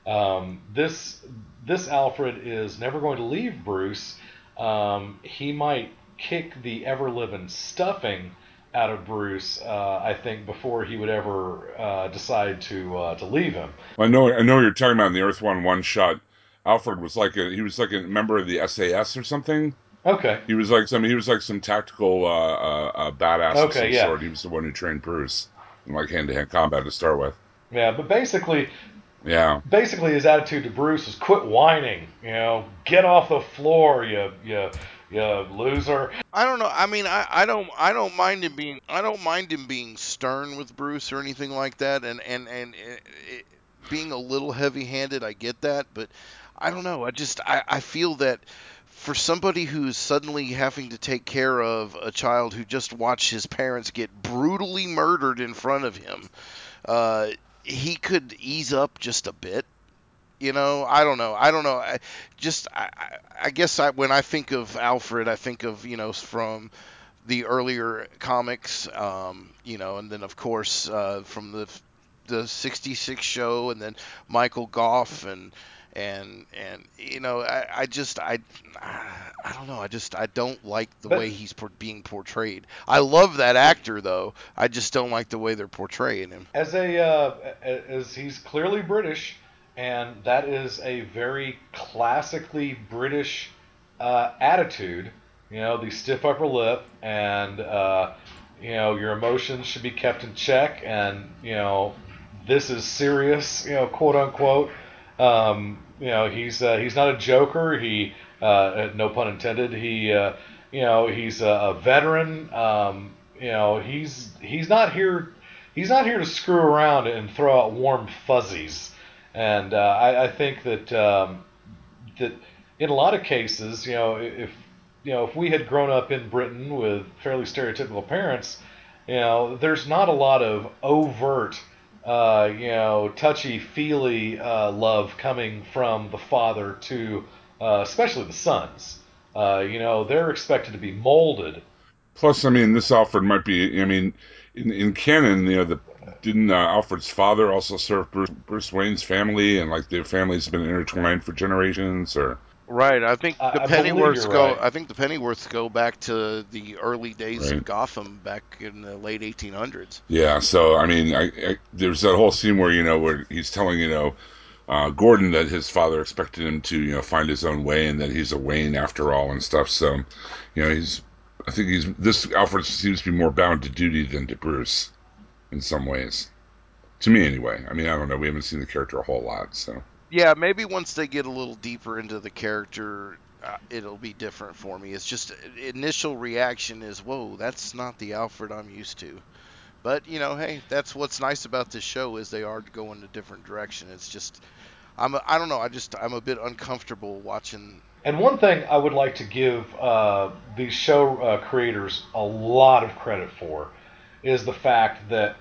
Um, this this Alfred is never going to leave Bruce. Um, he might kick the ever living stuffing out of Bruce, uh, I think, before he would ever uh, decide to uh, to leave him. I know I know you're talking about in the Earth One one shot Alfred was like a he was like a member of the SAS or something. Okay. He was like some he was like some tactical uh, uh, uh badass okay, of some yeah. sort. He was the one who trained Bruce in like hand to hand combat to start with. Yeah, but basically, yeah, basically his attitude to Bruce is quit whining. You know, get off the floor, you you you loser. I don't know. I mean, I, I don't I don't mind him being I don't mind him being stern with Bruce or anything like that, and and and it, it, being a little heavy handed. I get that, but I don't know. I just I, I feel that for somebody who's suddenly having to take care of a child who just watched his parents get brutally murdered in front of him, uh, he could ease up just a bit. You know, I don't know. I don't know. I just I, I guess I, when I think of Alfred, I think of you know from the earlier comics, um, you know, and then of course uh, from the the '66 show, and then Michael Gough and and and you know I, I just I I don't know I just I don't like the way he's por- being portrayed. I love that actor though. I just don't like the way they're portraying him. As a uh, as he's clearly British, and that is a very classically British uh, attitude. You know, the stiff upper lip, and uh, you know your emotions should be kept in check, and you know this is serious. You know, quote unquote. Um, you know, he's uh, he's not a joker. He, uh, no pun intended. He, uh, you know, he's a, a veteran. Um, you know, he's he's not here. He's not here to screw around and throw out warm fuzzies. And uh, I, I, think that um, that in a lot of cases, you know, if you know if we had grown up in Britain with fairly stereotypical parents, you know, there's not a lot of overt uh, you know, touchy feely uh, love coming from the father to, uh, especially the sons. Uh, you know, they're expected to be molded. Plus, I mean, this Alfred might be. I mean, in, in canon, you know, the didn't uh, Alfred's father also serve Bruce, Bruce Wayne's family, and like their families have been intertwined for generations, or Right. I think the I, Pennyworths go. Right. I think the Pennyworths go back to the early days right. of Gotham, back in the late 1800s. Yeah. So I mean, I, I, there's that whole scene where you know where he's telling you know uh, Gordon that his father expected him to you know find his own way and that he's a Wayne after all and stuff. So you know he's. I think he's this Alfred seems to be more bound to duty than to Bruce, in some ways. To me, anyway. I mean, I don't know. We haven't seen the character a whole lot, so yeah, maybe once they get a little deeper into the character, uh, it'll be different for me. It's just initial reaction is, "Whoa, that's not the Alfred I'm used to." But you know, hey, that's what's nice about this show is they are going a different direction. It's just, I'm, a, I don't know, I just I'm a bit uncomfortable watching. And one thing I would like to give uh, these show uh, creators a lot of credit for is the fact that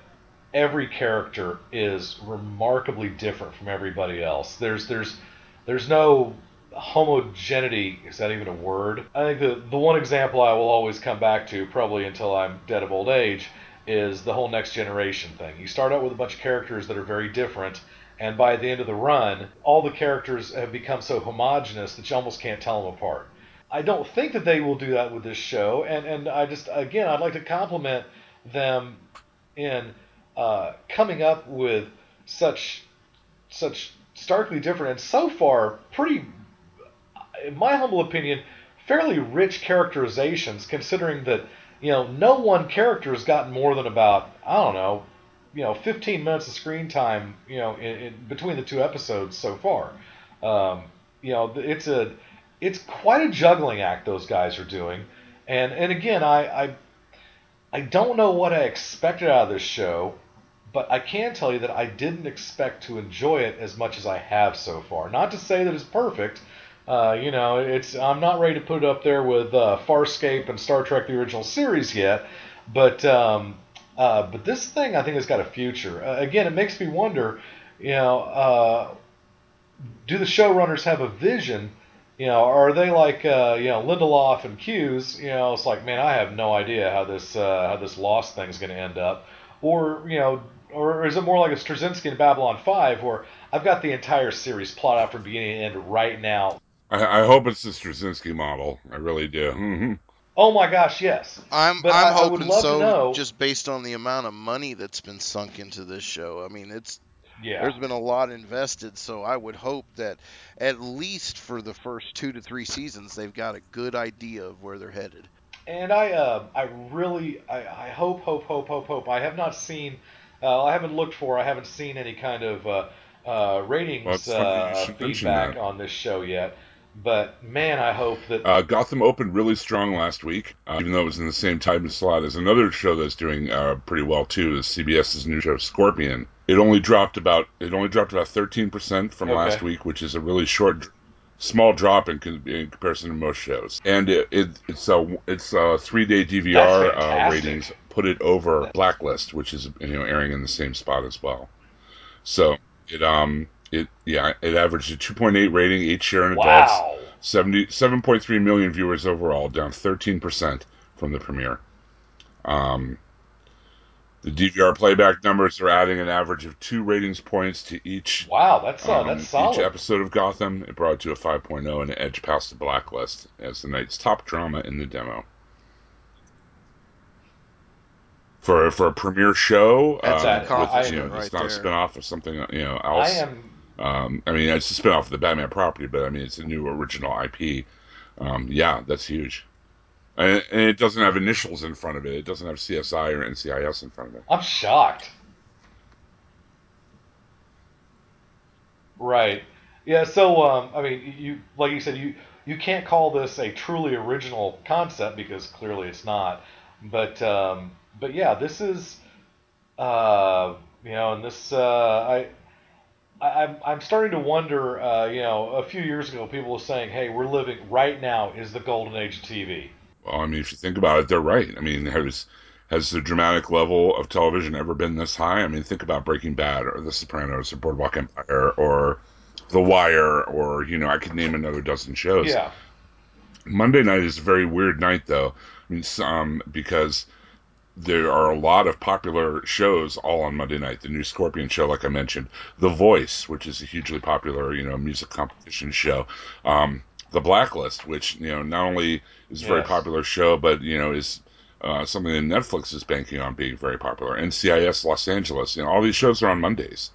every character is remarkably different from everybody else. There's there's there's no homogeneity. Is that even a word? I think the the one example I will always come back to, probably until I'm dead of old age, is the whole next generation thing. You start out with a bunch of characters that are very different. And by the end of the run, all the characters have become so homogenous that you almost can't tell them apart. I don't think that they will do that with this show, and and I just again I'd like to compliment them in uh, coming up with such such starkly different and so far pretty, in my humble opinion, fairly rich characterizations. Considering that you know no one character has gotten more than about I don't know, you know, 15 minutes of screen time, you know, in, in between the two episodes so far. Um, you know, it's a it's quite a juggling act those guys are doing, and and again, I I, I don't know what I expected out of this show but I can tell you that I didn't expect to enjoy it as much as I have so far. Not to say that it's perfect. Uh, you know, it's I'm not ready to put it up there with uh, Farscape and Star Trek: The Original Series yet, but um, uh, but this thing I think has got a future. Uh, again, it makes me wonder. You know, uh, do the showrunners have a vision? You know, are they like uh, you know Lindelof and Cuse? You know, it's like man, I have no idea how this how this Lost thing is going to end up. Or you know, or is it more like a Straczynski in Babylon 5, where I've got the entire series plot out from beginning to end right now? I, I hope it's the Straczynski model. I really do. Mm-hmm. Oh my gosh, yes. I'm But I'm I- I would hoping love to so, know- just based on the amount of money that's been sunk into this show. I mean, it's Yeah. there's been a lot invested, so I would hope that at least for the first two to three seasons, they've got a good idea of where they're headed. And I, uh, I really, I, I hope, hope, hope, hope, hope. I have not seen, I haven't looked for, I haven't seen any kind of uh, uh, ratings Well, it's funny you uh, feedback on this show yet. But man, I hope that. Uh, Gotham opened really strong last week, uh, even though it was in the same time slot as another show that's doing uh, pretty well too. Is CBS's new show Scorpion. It only dropped about it only dropped about thirteen percent from Okay. last week, which is a really short, small drop in, con- in comparison to most shows. And it, it it's a it's a three day DVR uh, ratings put it over Blacklist, which is you know airing in the same spot as well. So it um it yeah it averaged a two point eight rating, eight share in adults. wow. 70, 7.3 million viewers overall, down 13% from the premiere. Um, the DVR playback numbers are adding an average of two ratings points to each Wow, that's uh, um, that's each episode of Gotham. It brought it to a 5.0 and it edged past the Blacklist as the night's top drama in the demo. For for a premiere show, That's um, an with, you know, it's right not a there. spinoff of something you know I else. am Um, I mean, it's a spinoff of the Batman property, but I mean, it's a new original IP. Um, yeah, that's huge. And, it doesn't have initials in front of it. It doesn't have CSI or NCIS in front of it. I'm shocked. Right. Yeah. So, um, I mean, you like you said, you you can't call this a truly original concept because clearly it's not. But um, but yeah, this is, uh, you know, and this uh, I. I- I'm, I'm starting to wonder, uh, you know, a few years ago, people were saying, hey, we're living, right now is the golden age of TV. Well, I mean, if you think about it, they're right. I mean, has has the dramatic level of television ever been this high? I mean, think about Breaking Bad or The Sopranos or Boardwalk Empire or The Wire or you know, I could name another dozen shows. Yeah. Monday night is a very weird night, though. I mean, some because there are a lot of popular shows all on Monday night. The new Scorpion show, like I mentioned, The Voice, which is a hugely popular, you know, music competition show. Um, the Blacklist, which you know not only is a very popular show, but you know is uh, something that Netflix is banking on being very popular. NCIS Los Angeles, you know, all these shows are on Mondays.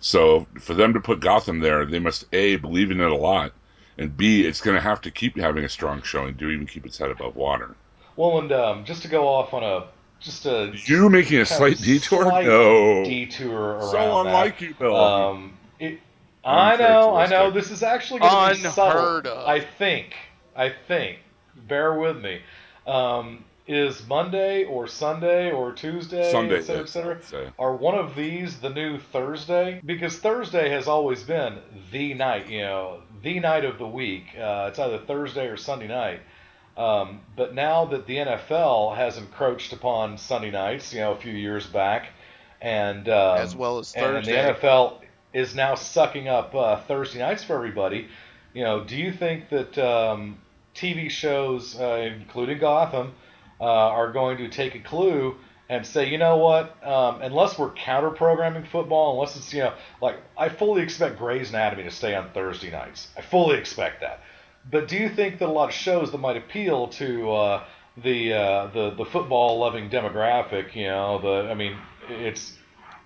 So for them to put Gotham there, they must a believe in it a lot, and b it's going to have to keep having a strong showing to even keep its head above water. Well, and um, just to go off on a, just a You making a slight detour? slight no. detour around so that. unlike you, Bill. Um, it, I know, I know. This is actually going to be subtle. Unheard of. I think. I think. Bear with me. Um, is Monday or Sunday or Tuesday, Sunday, et cetera, et cetera, I'd are one of these the new Thursday? Because Thursday has always been the night, you know, the night of the week. Uh, it's either Thursday or Sunday night. Um, but now that the NFL has encroached upon Sunday nights, you know, a few years back, and um, As well as Thursday, and the NFL is now sucking up uh, Thursday nights for everybody. You know, do you think that um, TV shows, uh, including Gotham, uh, are going to take a clue and say, you know what? Um, unless we're counter programming football, unless it's you know, like I fully expect Grey's Anatomy to stay on Thursday nights. I fully expect that. But do you think that a lot of shows that might appeal to uh, the uh, the the football loving demographic, you know, the I mean, it's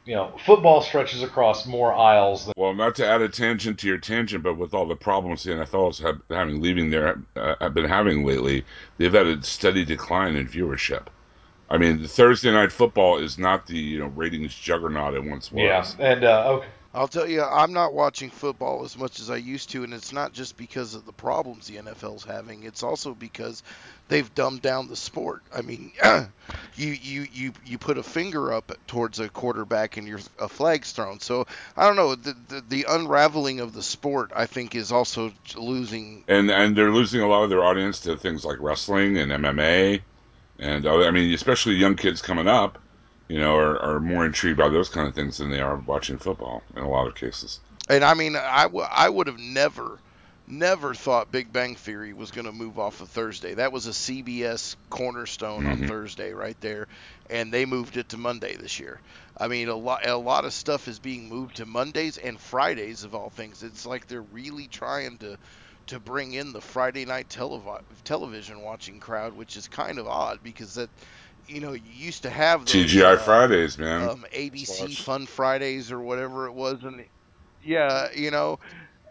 you know, football stretches across more aisles. Than- well, not to add a tangent to your tangent, but with all the problems the NFL have having leaving there uh, have been having lately, they've had a steady decline in viewership. I mean, the Thursday night football is not the you know ratings juggernaut it once was. Yeah, and uh, okay. I'll tell you, I'm not watching football as much as I used to, and it's not just because of the problems the NFL's having. It's also because they've dumbed down the sport. I mean, you you you you put a finger up towards a quarterback and your a flag's thrown. So I don't know. The, the, the unraveling of the sport, I think, is also losing. And and they're losing a lot of their audience to things like wrestling and MMA, and uh, I mean, especially young kids coming up you know, are, are more intrigued by those kind of things than they are watching football in a lot of cases. And I mean, I, w- I would have never, never thought Big Bang Theory was going to move off of Thursday. That was a CBS cornerstone mm-hmm. on Thursday right there, and they moved it to Monday this year. I mean, a lot a lot of stuff is being moved to Mondays and Fridays of all things. It's like they're really trying to to bring in the Friday night televi- television watching crowd, which is kind of odd because that you know, you used to have those, TGI uh, Fridays, man. Um, ABC Fun Fridays or whatever it was, and yeah, you know,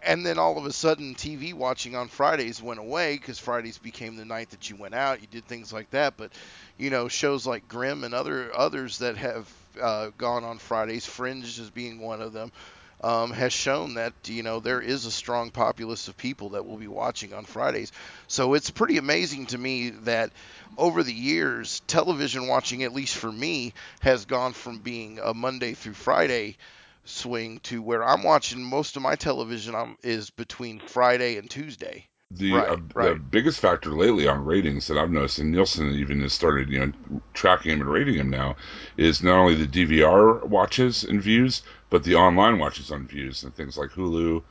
and then all of a sudden TV watching on Fridays went away because Fridays became the night that you went out, you did things like that. But you know, shows like Grimm and other others that have uh, gone on Fridays, Fringe as being one of them um, has shown that you know there is a strong populace of people that will be watching on Fridays. So it's pretty amazing to me that over the years, television watching, at least for me, has gone from being a Monday through Friday swing to where I'm watching most of my television um, is between Friday and Tuesday. The, right, uh, right. the biggest factor lately on ratings that I've noticed, and Nielsen even has started, you know, tracking him and rating him now, is not only the DVR watches and views, but the online watches on views and things like Hulu,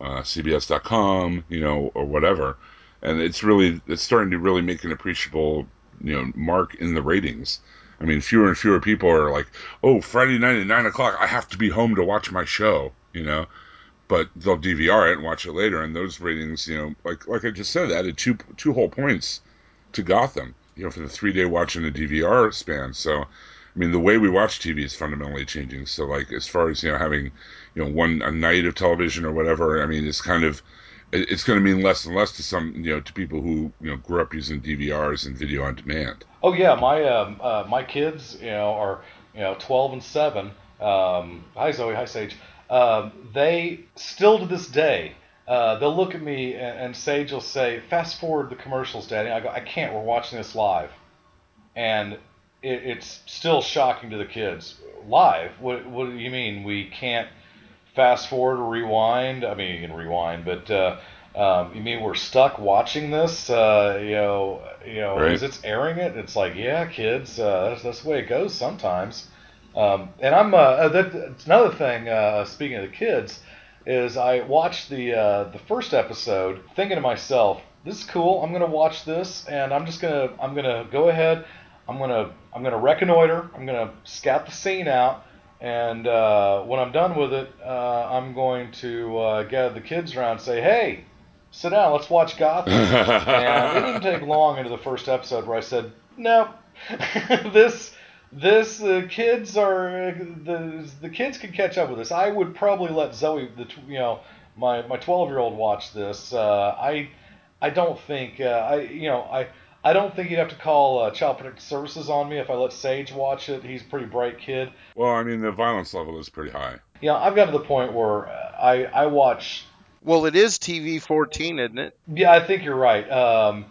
uh, CBS.com, you know, or whatever. And it's really it's starting to really make an appreciable, you know, mark in the ratings. I mean, fewer and fewer people are like, "Oh, Friday night at nine o'clock, I have to be home to watch my show," you know but they'll DVR it and watch it later. And those ratings, you know, like like I just said, added two two whole points to Gotham, you know, for the three day watch watching the DVR span. So, I mean, the way we watch TV is fundamentally changing. So, like as far as you know, having you know one a night of television or whatever, I mean, it's kind of it's going to mean less and less to some you know to people who you know grew up using DVRs and video on demand. Oh yeah, my um, uh, my kids, you know, are you know 12 and 7. Um, hi Zoe, hi Sage um, they still to this day uh, they'll look at me and, and Sage will say, "Fast forward the commercials, Daddy." I go, "I can't. We're watching this live," and it, it's still shocking to the kids. Live? What, what do you mean we can't fast forward or rewind? I mean, you can rewind, but uh, um, you mean we're stuck watching this? Uh, you know, you know, right. as it's airing it, it's like, yeah, kids, uh, that's, that's the way it goes sometimes. Um, and I'm uh, uh that, another thing. Uh, speaking of the kids, is I watched the uh, the first episode, thinking to myself, "This is cool. I'm gonna watch this, and I'm just gonna I'm gonna go ahead. I'm gonna I'm gonna reconnoiter. I'm gonna scout the scene out, and uh, when I'm done with it, uh, I'm going to uh, gather the kids around and say, "Hey, sit down. Let's watch Gotham." and it didn't take long into the first episode where I said, "No, this." this uh, kids are the the kids can catch up with this. I would probably let Zoe, the you know my my 12 year old watch this. Uh, I I don't think uh, I you know I. I don't think you'd have to call uh, Child Protective Services on me if I let Sage watch it. He's a pretty bright kid. Well, I mean, the violence level is pretty high. Yeah, I've got to the point where I I watch. Well, it is TV 14, isn't it? Yeah, I think you're right. Um,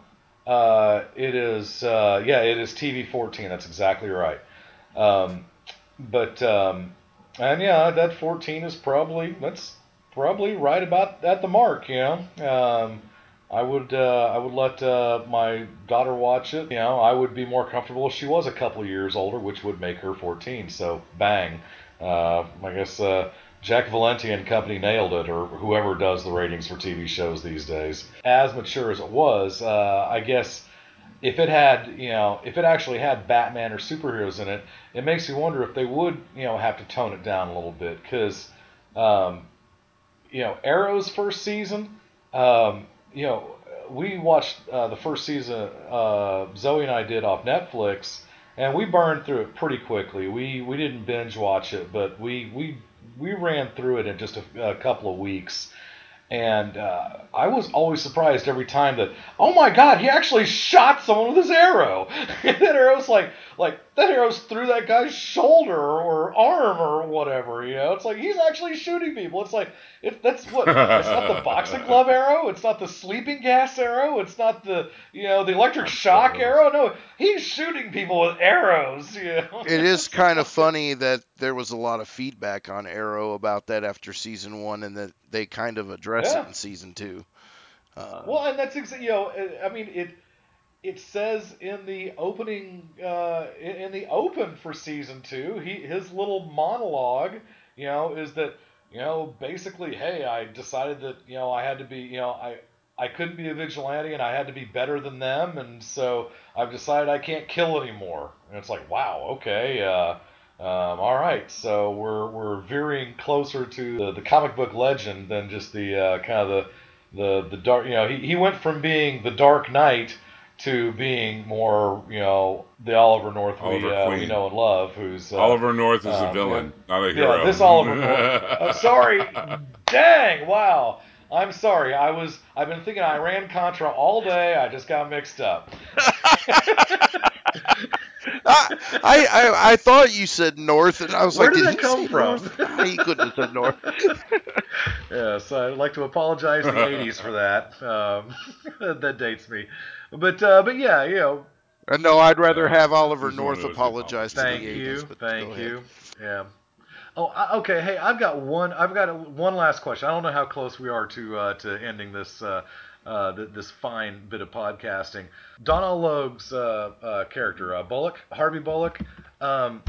uh, it is. Uh, yeah, it is TV 14. That's exactly right. Um, but um, and yeah, that 14 is probably that's probably right about at the mark. You know, um, I would uh, I would let uh, my daughter watch it. You know, I would be more comfortable if she was a couple years older, which would make her 14. So bang, uh, I guess. Uh, Jack Valenti and company nailed it, or whoever does the ratings for TV shows these days. As mature as it was, uh, I guess if it had, you know, if it actually had Batman or superheroes in it, it makes me wonder if they would, you know, have to tone it down a little bit because, um, you know, Arrow's first season, um, you know, we watched uh, the first season. Uh, Zoe and I did off Netflix, and we burned through it pretty quickly. We we didn't binge watch it, but we we we ran through it in just a, a couple of weeks. And uh, I was always surprised every time that, oh my God, he actually shot someone with his arrow. that arrow's like, like that arrow's through that guy's shoulder or arm or whatever. You know, it's like he's actually shooting people. It's like it, that's what. It's not the boxing glove arrow. It's not the sleeping gas arrow. It's not the you know the electric shock arrow. No, he's shooting people with arrows. You know? It is kind of funny that there was a lot of feedback on Arrow about that after season one, and that they kind of address yeah. it in season two. Uh, well, and that's exactly you know, I mean it. It says in the opening, uh, in the open for season two, he his little monologue, you know, is that you know basically, hey, I decided that you know I had to be, you know, I I couldn't be a vigilante and I had to be better than them, and so I've decided I can't kill anymore. And it's like, wow, okay. Uh, um, all right, so we're we're veering closer to the, the comic book legend than just the uh, kind of the the the dark. You know, he, he went from being the Dark Knight to being more, you know, the Oliver North Oliver we, uh, we know and love. Who's uh, Oliver North is um, a villain, yeah, not a hero. Yeah, this Oliver North. uh, sorry, dang, wow. I'm sorry. I was. I've been thinking Iran Contra all day. I just got mixed up. I, I I thought you said north, and I was Where like, did, did that come from? he couldn't have said north. yes, I'd like to apologize to the '80s for that. Um, that dates me, but uh, but yeah, you know. Uh, no, I'd rather have Oliver North apologize to Thank the you, 80s. thank you. Yeah. Oh, okay. Hey, I've got one. I've got a, one last question. I don't know how close we are to uh, to ending this uh, uh, this fine bit of podcasting. Donal Logue's uh, uh, character, uh, Bullock, Harvey Bullock, um,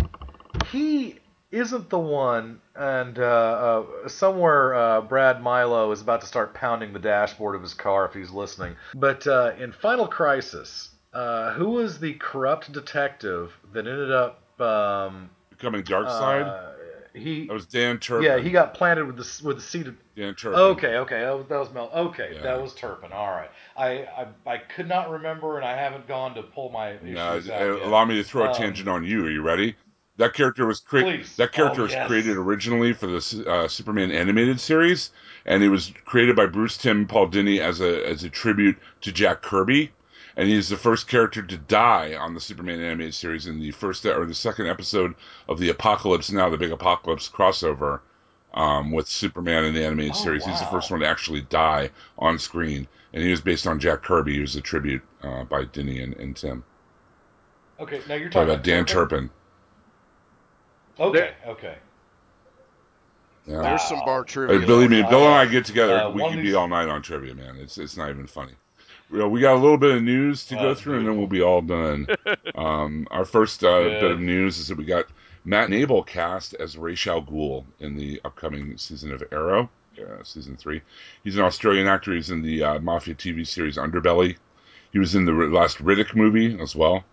he isn't the one, and uh, uh, somewhere Brad Milo is about to start pounding the dashboard of his car if he's listening. But in Final Crisis, who was the corrupt detective that ended up um, becoming Darkseid? he that was Dan Turpin. Yeah, he got planted with the with the seed of Dan Turpin. Okay, okay, that was, that was Mel. Okay, yeah. that was Turpin. All right, I, I I could not remember, and I haven't gone to pull my issues no, out yet. Allow me to throw a um, tangent on you. Are you ready? That character was created. That character oh, was yes. created originally for the uh, Superman animated series, and it was created by Bruce Timm Paul Dini as a as a tribute to Jack Kirby and he is the first character to die on the Superman animated series in the first or the second episode of the Apokolips Now, the big Apokolips crossover um, with Superman in the animated oh, series. Wow. He's the first one to actually die on screen, and he was based on Jack Kirby. He was a tribute uh, by Dini and, and, Timm. Okay, now you're talking about Dan Turpin. Okay, there, okay. Yeah. There's some bar trivia. Hey, believe me, Bill and I get together. Uh, we can be all night on trivia, man. It's it's not even funny we got a little bit of news to go through, and then we'll be all done. um, our first uh, bit of news is that we got Matt Nable cast as Ra's al Ghul in the upcoming season of Arrow, uh, season three. He's an Australian actor. He's in the uh, Mafia TV series Underbelly. He was in the last Riddick movie as well.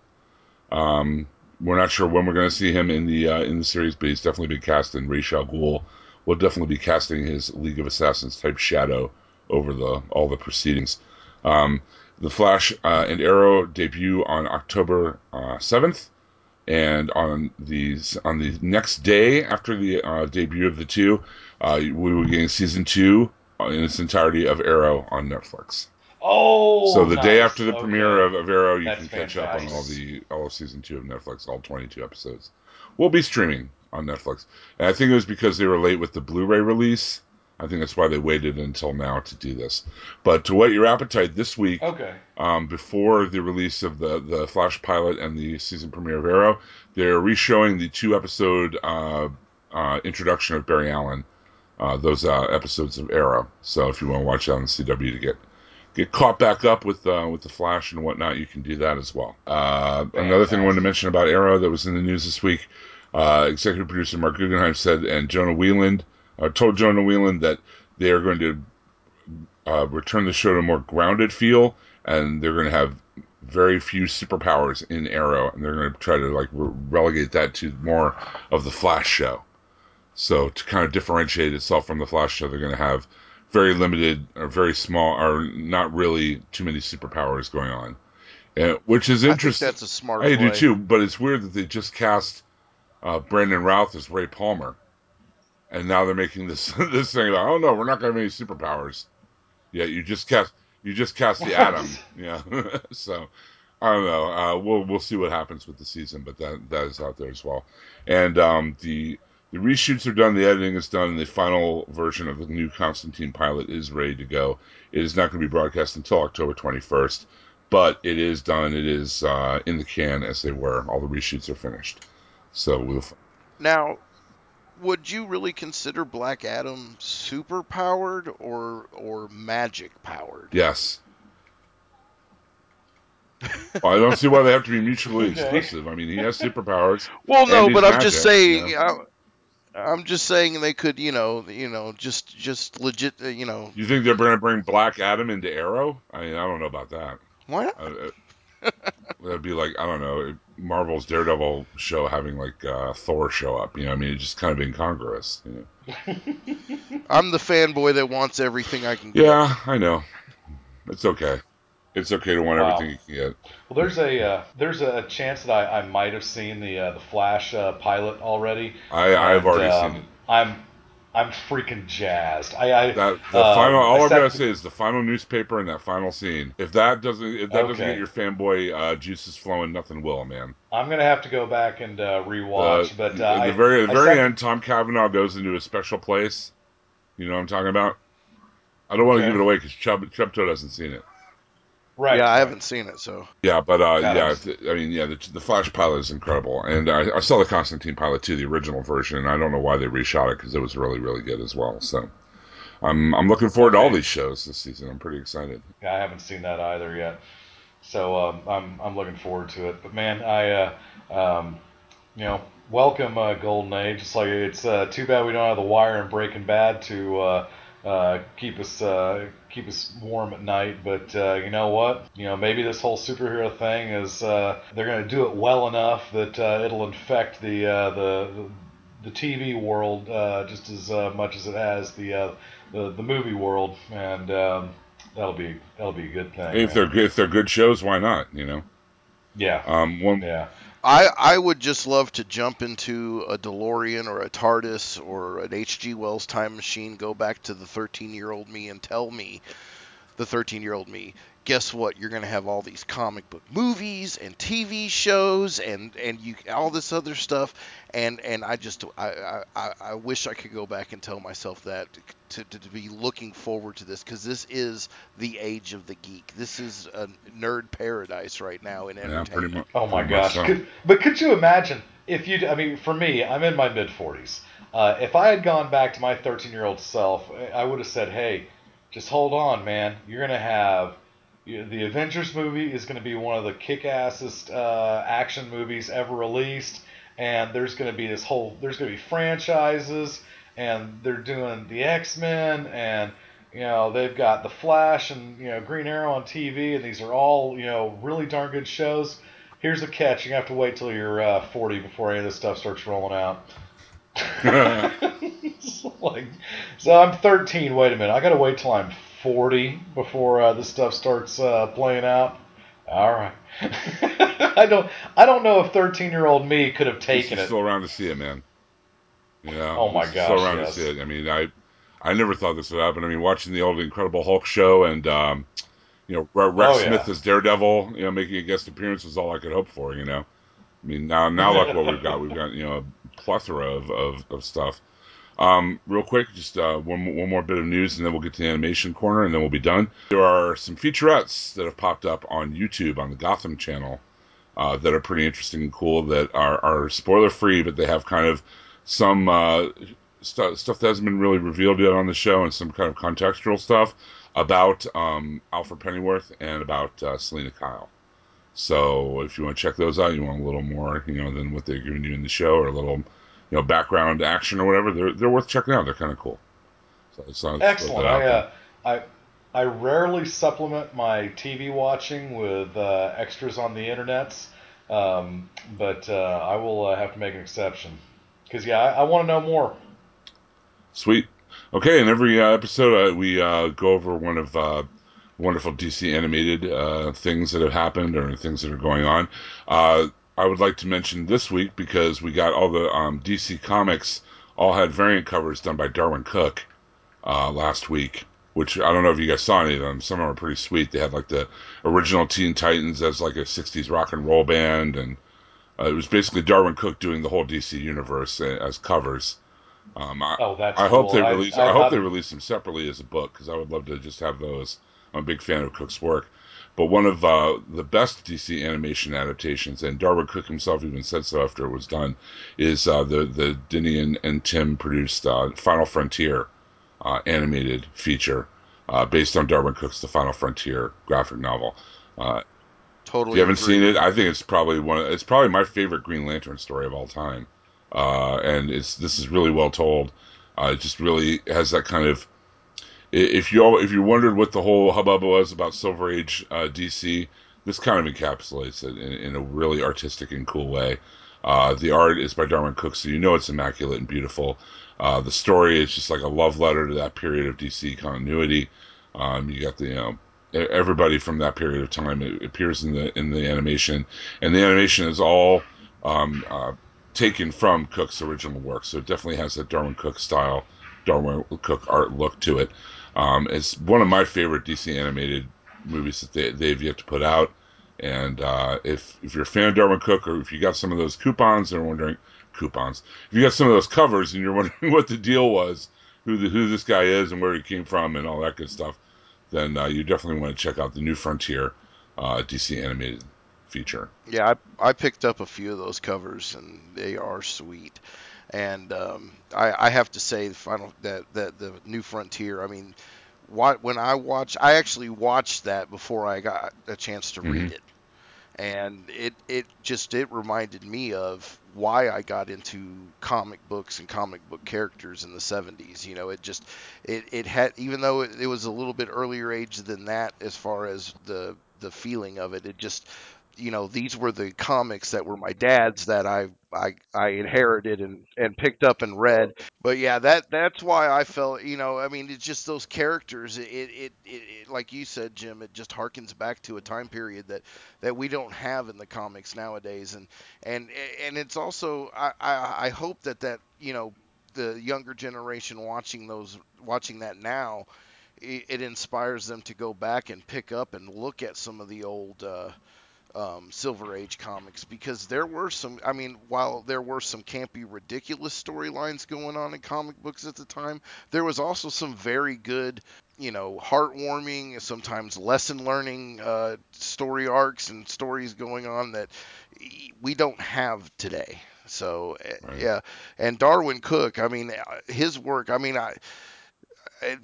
Um, we're not sure when we're going to see him in the uh, in the series, but he's definitely been cast in Ra's al. We'll definitely be casting his League of Assassins type shadow over the all the proceedings. Um, the Flash uh, and Arrow debut on October uh, seventh, and on the on the next day after the uh, debut of the two, uh, we will be getting season two in its entirety of Arrow on Netflix. Oh, so the nice. day after the okay. premiere of, of Arrow, you That's can catch fantastic. up on all the all of season two of Netflix, all twenty two episodes. We'll be streaming on Netflix, and I think it was because they were late with the Blu-ray release I think that's why they waited until now to do this. But to whet your appetite this week, okay. um, before the release of the the Flash pilot and the season premiere of Arrow, they're re-showing the two episode uh, uh, introduction of Barry Allen, uh, those uh, episodes of Arrow. So if you want to watch that on CW to get get caught back up with uh, with the Flash and whatnot, you can do that as well. Uh, another thing I wanted to mention about Arrow that was in the news this week, uh, executive producer Marc Guggenheim said, and Jonah Weiland uh, told Jonah Weiland that they are going to uh, return the show to a more grounded feel, and they're going to have very few superpowers in Arrow, and they're going to try to like re- relegate that to more of the Flash show. So to kind of differentiate itself from the Flash show, they're going to have very limited or very small or not really too many superpowers going on. and, which is interesting. that's a smart. I play. do too, but it's weird that they just cast uh, Brandon Routh as Ray Palmer, and now they're making this this thing about, oh no, we're not going to have any superpowers. Yeah, you just cast you just cast the Atom. Yeah, so I don't know. Uh, we'll we'll see what happens with the season, but that that is out there as well. And um, the the reshoots are done, the editing is done, and the final version of the new Constantine pilot is ready to go. It is not going to be broadcast until October 21st, but it is done. It is uh, in the can as they were. All the reshoots are finished. So we'll. Now, would you really consider Black Adam super powered or or magic powered? Yes. well, I don't see why they have to be mutually exclusive. I mean, he has superpowers. Well, no, he's but I'm magic, just saying. you I'm, I'm just saying they could, you know, you know, just just legit, uh, you know, You think they're going to bring Black Adam into Arrow? I mean, I don't know about that. why not? Uh, uh, that'd be like I don't know Marvel's Daredevil show having like uh, Thor show up. You know, I mean, it's just kind of incongruous. You know? I'm the fanboy that wants everything I can get. Yeah, I know. It's okay. It's okay to want Wow. everything you can get. Well, there's a uh, there's a chance that I, I might have seen the uh, the Flash uh, pilot already. I I've And, already um, seen it. I'm I'm freaking jazzed. I, I That the um, final. All I I've got to say is the final newspaper and that final scene. If that doesn't, if that doesn't get your fanboy uh, juices flowing, nothing will, man. I'm gonna have to go back and uh, rewatch. The- but uh, at I, the very, at the I very end, Tom Cavanagh goes into a special place. You know what I'm talking about? I don't want to Okay. give it away because Chub Chubto hasn't seen it. Right. yeah, I haven't seen it, so Yeah, but uh, yeah, th- I mean, yeah, the, the Flash pilot is incredible, and I, I saw the Constantine pilot too, the original version, and I don't know why they reshot it because it was really, really good as well. So, I'm I'm looking forward to all these shows this season. I'm pretty excited. Yeah, I haven't seen that either yet. So um, I'm I'm looking forward to it. But man, I uh, um, you know welcome uh, Golden Age. It's like it's uh, too bad we don't have the Wire and Breaking Bad to uh, uh, keep us uh, keep us warm at night. But uh, you know what? You know maybe this whole superhero thing is uh, they're going to do it well enough that uh, it'll infect the uh, the, the TV world uh, just as uh, much as it has the uh, the, the movie world, and um, that'll be that'll be a good thing. If man. they're good- if they're good shows, why not? You know. yeah, Um, one yeah, I I would just love to jump into a DeLorean or a TARDIS or an H.G. Wells time machine, go back to the 13 year old me and tell me, the 13 year old me, guess what? You're gonna have all these comic book movies and TV shows and and you all this other stuff, and and I just I I, I- I wish I could go back and tell myself that to, to, to be looking forward to this because this is the age of the geek. This is a nerd paradise right now in yeah, entertainment. pretty much. Oh my gosh! Could, but could you imagine if you? I mean, for me, I'm in my mid 40s. Uh, if I had gone back to my 13 year old self, I would have said, "Hey, just hold on, man. You're gonna have the Avengers movie is gonna be one of the kick-assest uh, action movies ever released, and there's gonna be this whole there's gonna be franchises, and they're doing the X-Men and." You know they've got the Flash and you know Green Arrow on TV, and these are all you know really darn good shows here's the catch: you have to wait till you're uh, 40 before any of this stuff starts rolling out. Like, so I'm 13. Wait a minute, I got to wait till I'm 40 before uh, this stuff starts uh, playing out. All right. I don't. I don't know if 13 year old me could have taken it. still around to see it, man. Yeah. Oh my gosh, Still around yes. to see it. I mean, I, I never thought this would happen. I mean, watching the old Incredible Hulk show and, um, you know, Rex Oh, yeah. Smith as Daredevil, you know, making a guest appearance was all I could hope for. You know, I mean, now now look what we've got. We've got you know a plethora of of, of stuff. Um, real quick, just uh, one one more bit of news, and then we'll get to the animation corner, and then we'll be done. There are some featurettes that have popped up on YouTube on the Gotham channel uh, that are pretty interesting and cool. That are, are spoiler free, but they have kind of some uh, stu- stuff that hasn't been really revealed yet on the show, and some kind of contextual stuff about um, Alfred Pennyworth and about uh, Selina Kyle. So if you want to check those out, you want a little more, you know, than what they're giving you in the show, or a little, you know, background action or whatever. They're they're worth checking out. They're kind of cool. So it's not Excellent. I, uh, I I rarely supplement my TV watching with uh, extras on the internets, um, but uh, I will uh, have to make an exception because yeah, I, I want to know more. Sweet. Okay, in every uh, episode, uh, we uh, go over one of uh, wonderful DC animated uh, things that have happened or things that are going on. I would like to mention this week because we got all the um, DC comics all had variant covers done by Darwyn Cooke uh, last week. Which I don't know if you guys saw any of them. Some of them are pretty sweet. They had like the original Teen Titans as like a '60s rock and roll band, and uh, it was basically Darwyn Cooke doing the whole DC universe uh, as covers. Um, I, oh, that's I cool. hope they release. I, I, I hope they release them separately as a book because I would love to just have those. I'm a big fan of Cooke's work. But one of uh, the best DC animation adaptations, and Darwyn Cooke himself even said so after it was done, is uh, the the Denny and, and Timm produced uh, Final Frontier uh, animated feature uh, based on Darwyn Cooke's The Final Frontier graphic novel. Uh, totally. If you haven't agree. seen it, I think it's probably one. Of, it's probably my favorite Green Lantern story of all time, and it's this is really well told. it just really has that kind of if you if you wondered what the whole hubbub was about Silver Age uh, DC, this kind of encapsulates it in, in a really artistic and cool way. Uh, the art is by Darwyn Cooke, so you know it's immaculate and beautiful. Uh, the story is just like a love letter to that period of DC continuity. Um, you got the you know everybody from that period of time it appears in the in the animation, and the animation is all um, uh, taken from Cooke's original work. So it definitely has that Darwyn Cooke style, Darwyn Cooke art look to it. Um, it's one of my favorite DC animated movies that they, they've yet to put out. And uh, if if you're a fan of Darwyn Cooke, or if you got some of those coupons and wondering coupons, if you got some of those covers and you're wondering what the deal was, who the, who this guy is and where he came from and all that good stuff, then uh, you definitely want to check out the New Frontier uh, DC animated feature. Yeah, I, I picked up a few of those covers and they are sweet and um, I, I, have to say the final that, that the new frontier i mean what, when i watched i actually watched that before i got a chance to mm-hmm. read it and it, it just it reminded me of why I got into comic books and comic book characters in the 70s. You know, it just it, it had even though it, it was a little bit earlier age than that as far as the the feeling of it, it just you know these were the comics that were my dad's that I I, I inherited and, and picked up and read. But yeah, that that's why I felt you know I mean it's just those characters. It it, it, it like you said, Jim. It just harkens back to a time period that that we don't have in the comics nowadays. And and and it's also I I, I hope that that you know the younger generation watching those watching that now. It, inspires them to go back and pick up and look at some of the old uh, um, Silver Age comics because there were some. I mean, while there were some campy, ridiculous storylines going on in comic books at the time, there was also some very good, you know, heartwarming, sometimes lesson learning uh, story arcs and stories going on that we don't have today. So eh, right. yeah, and Darwyn Cooke. I mean, uh, his work. I mean, I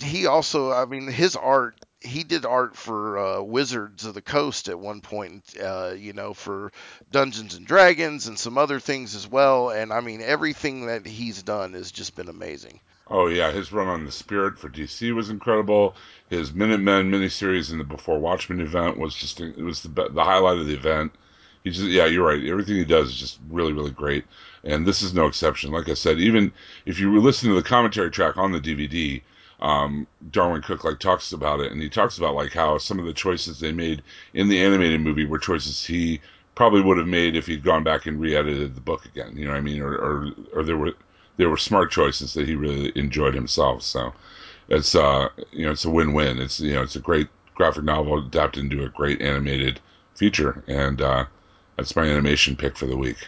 he also. I mean, his art he did art for uh, Wizards of the Coast at one point, uh, you know, for Dungeons and Dragons and some other things as well. And I mean, everything that he's done has just been amazing. Oh yeah, his run on the Spirit for DC was incredible. His Minutemen miniseries in the Before Watchmen event was just it was the the highlight of the event. He's just yeah, you're right. Everything he does is just really really great, and this is no exception. Like I said, even if you listen to the commentary track on the DVD, um, Darwyn Cooke like talks about it, and he talks about like how some of the choices they made in the animated movie were choices he probably would have made if he'd gone back and re-edited the book again. You know what I mean? Or or, or there were there were smart choices that he really enjoyed himself. So it's uh you know it's a win-win. It's you know it's a great graphic novel adapted into a great animated feature, and uh, that's my animation pick for the week.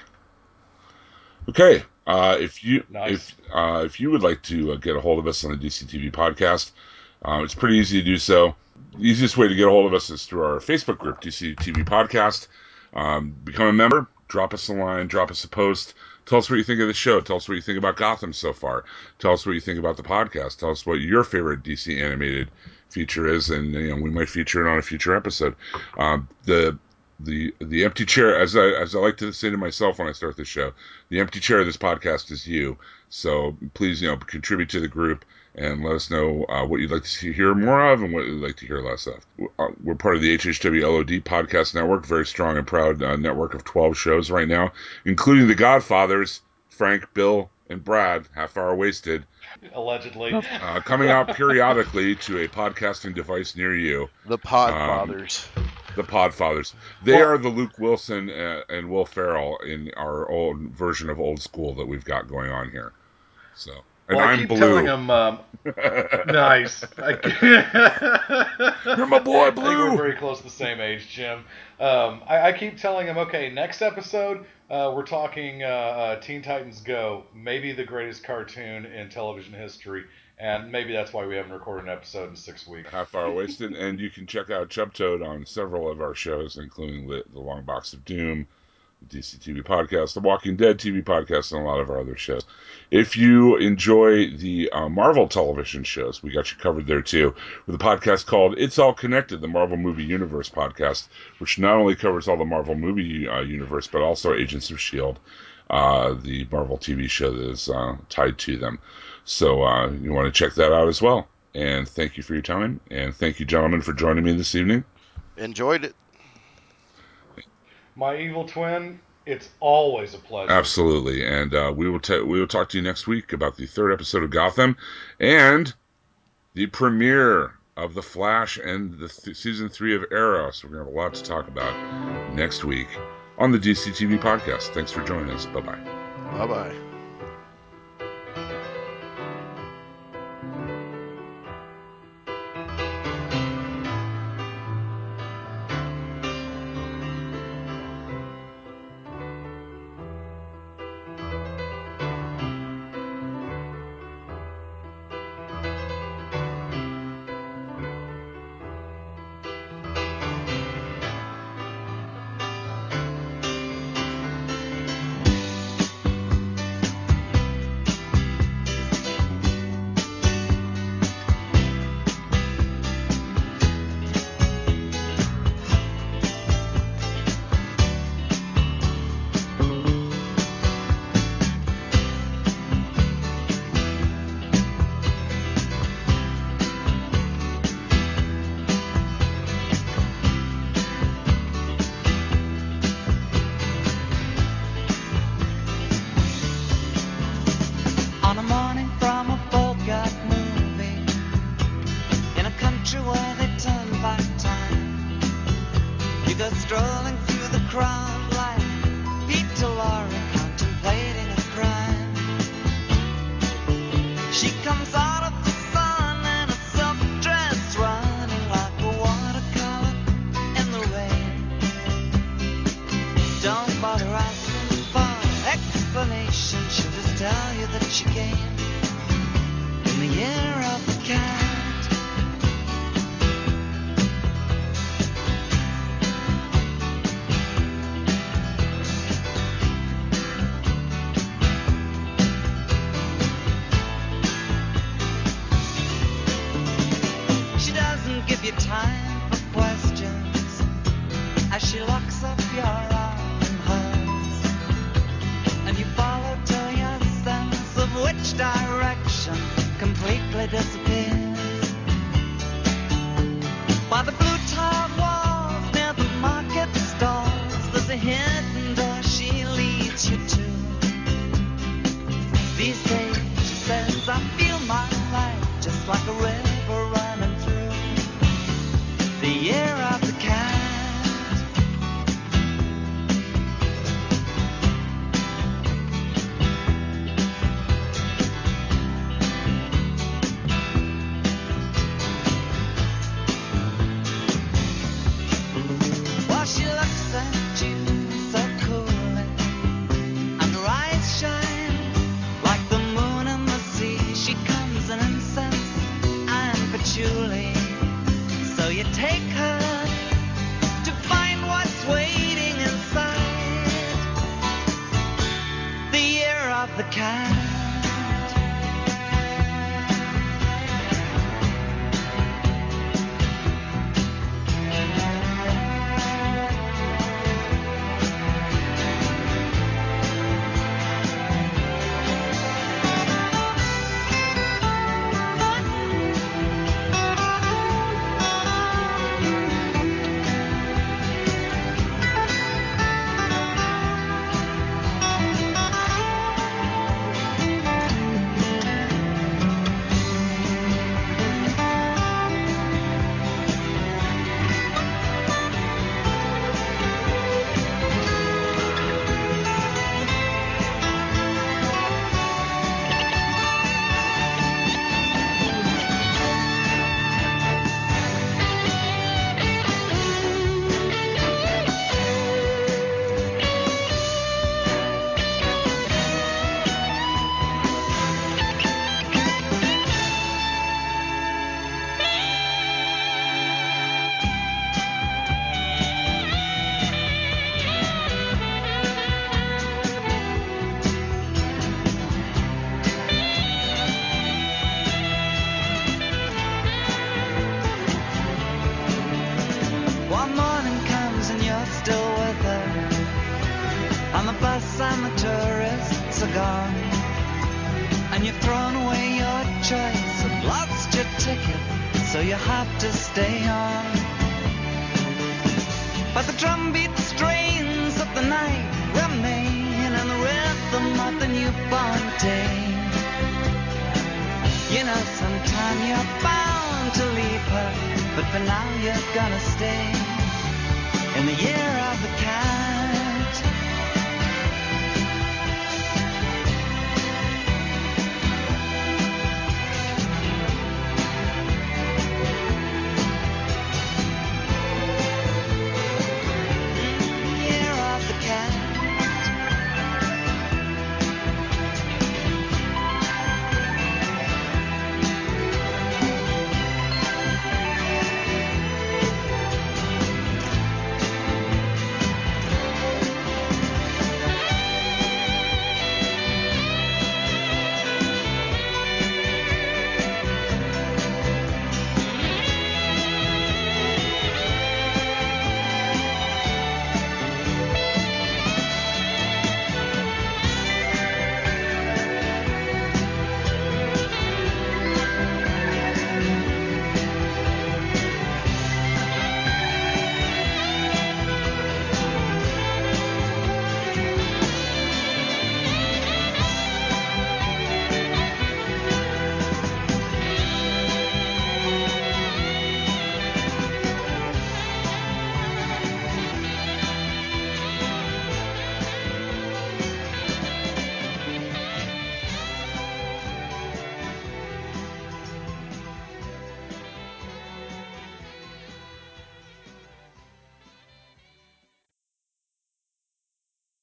Okay, uh, if you nice. if uh, if you would like to uh, get a hold of us on the DCTV podcast, uh, it's pretty easy to do so. The easiest way to get a hold of us is through our Facebook group, DCTV Podcast. Um, become a member, drop us a line, drop us a post. Tell us what you think of the show. Tell us what you think about Gotham so far. Tell us what you think about the podcast. Tell us what your favorite DC animated feature is, and you know we might feature it on a future episode. Um, the the the empty chair as I as I like to say to myself when I start the show, the empty chair of this podcast is you. So please, you know, contribute to the group and let us know uh, what you'd like to see, hear more of and what you'd like to hear less of. Uh, we're part of the HHW LOD podcast network, very strong and proud uh, network of 12 shows right now, including The Podfathers, Frank, Bill, and Brad, Half Hour Wasted, allegedly, uh, coming out periodically to a podcasting device near you. The Podfathers. Um, the Podfathers. They well, are the Luke Wilson and, uh, and Will Ferrell in our old version of old school that we've got going on here. So. And well, I'm I keep blue. telling him, um, nice. You're my boy, Blue. we're very close to the same age, Jim. Um, I, I, keep telling him, okay, next episode uh, we're talking uh, uh, Teen Titans Go, maybe the greatest cartoon in television history, and maybe that's why we haven't recorded an episode in six weeks. Half hour wasted, and you can check out Chub Toad on several of our shows, including the, the Long Box of Doom the DC TV podcast, the Walking Dead TV podcast, and a lot of our other shows. If you enjoy the uh, Marvel television shows, we got you covered there too, with a podcast called It's All Connected, the Marvel Movie Universe podcast, which not only covers all the Marvel movie uh, universe, but also Agents of S.H.I.E.L.D., uh, the Marvel TV show that is uh, tied to them. So uh, you want to check that out as well. And thank you for your time. And thank you, gentlemen, for joining me this evening. Enjoyed it my evil twin, it's always a pleasure. Absolutely, and uh, we will t- we will talk to you next week about the third episode of Gotham and the premiere of The Flash and the th- season three of Arrow. So we're gonna have a lot to talk about next week on the DC TV podcast. Thanks for joining us. Bye bye. Bye bye.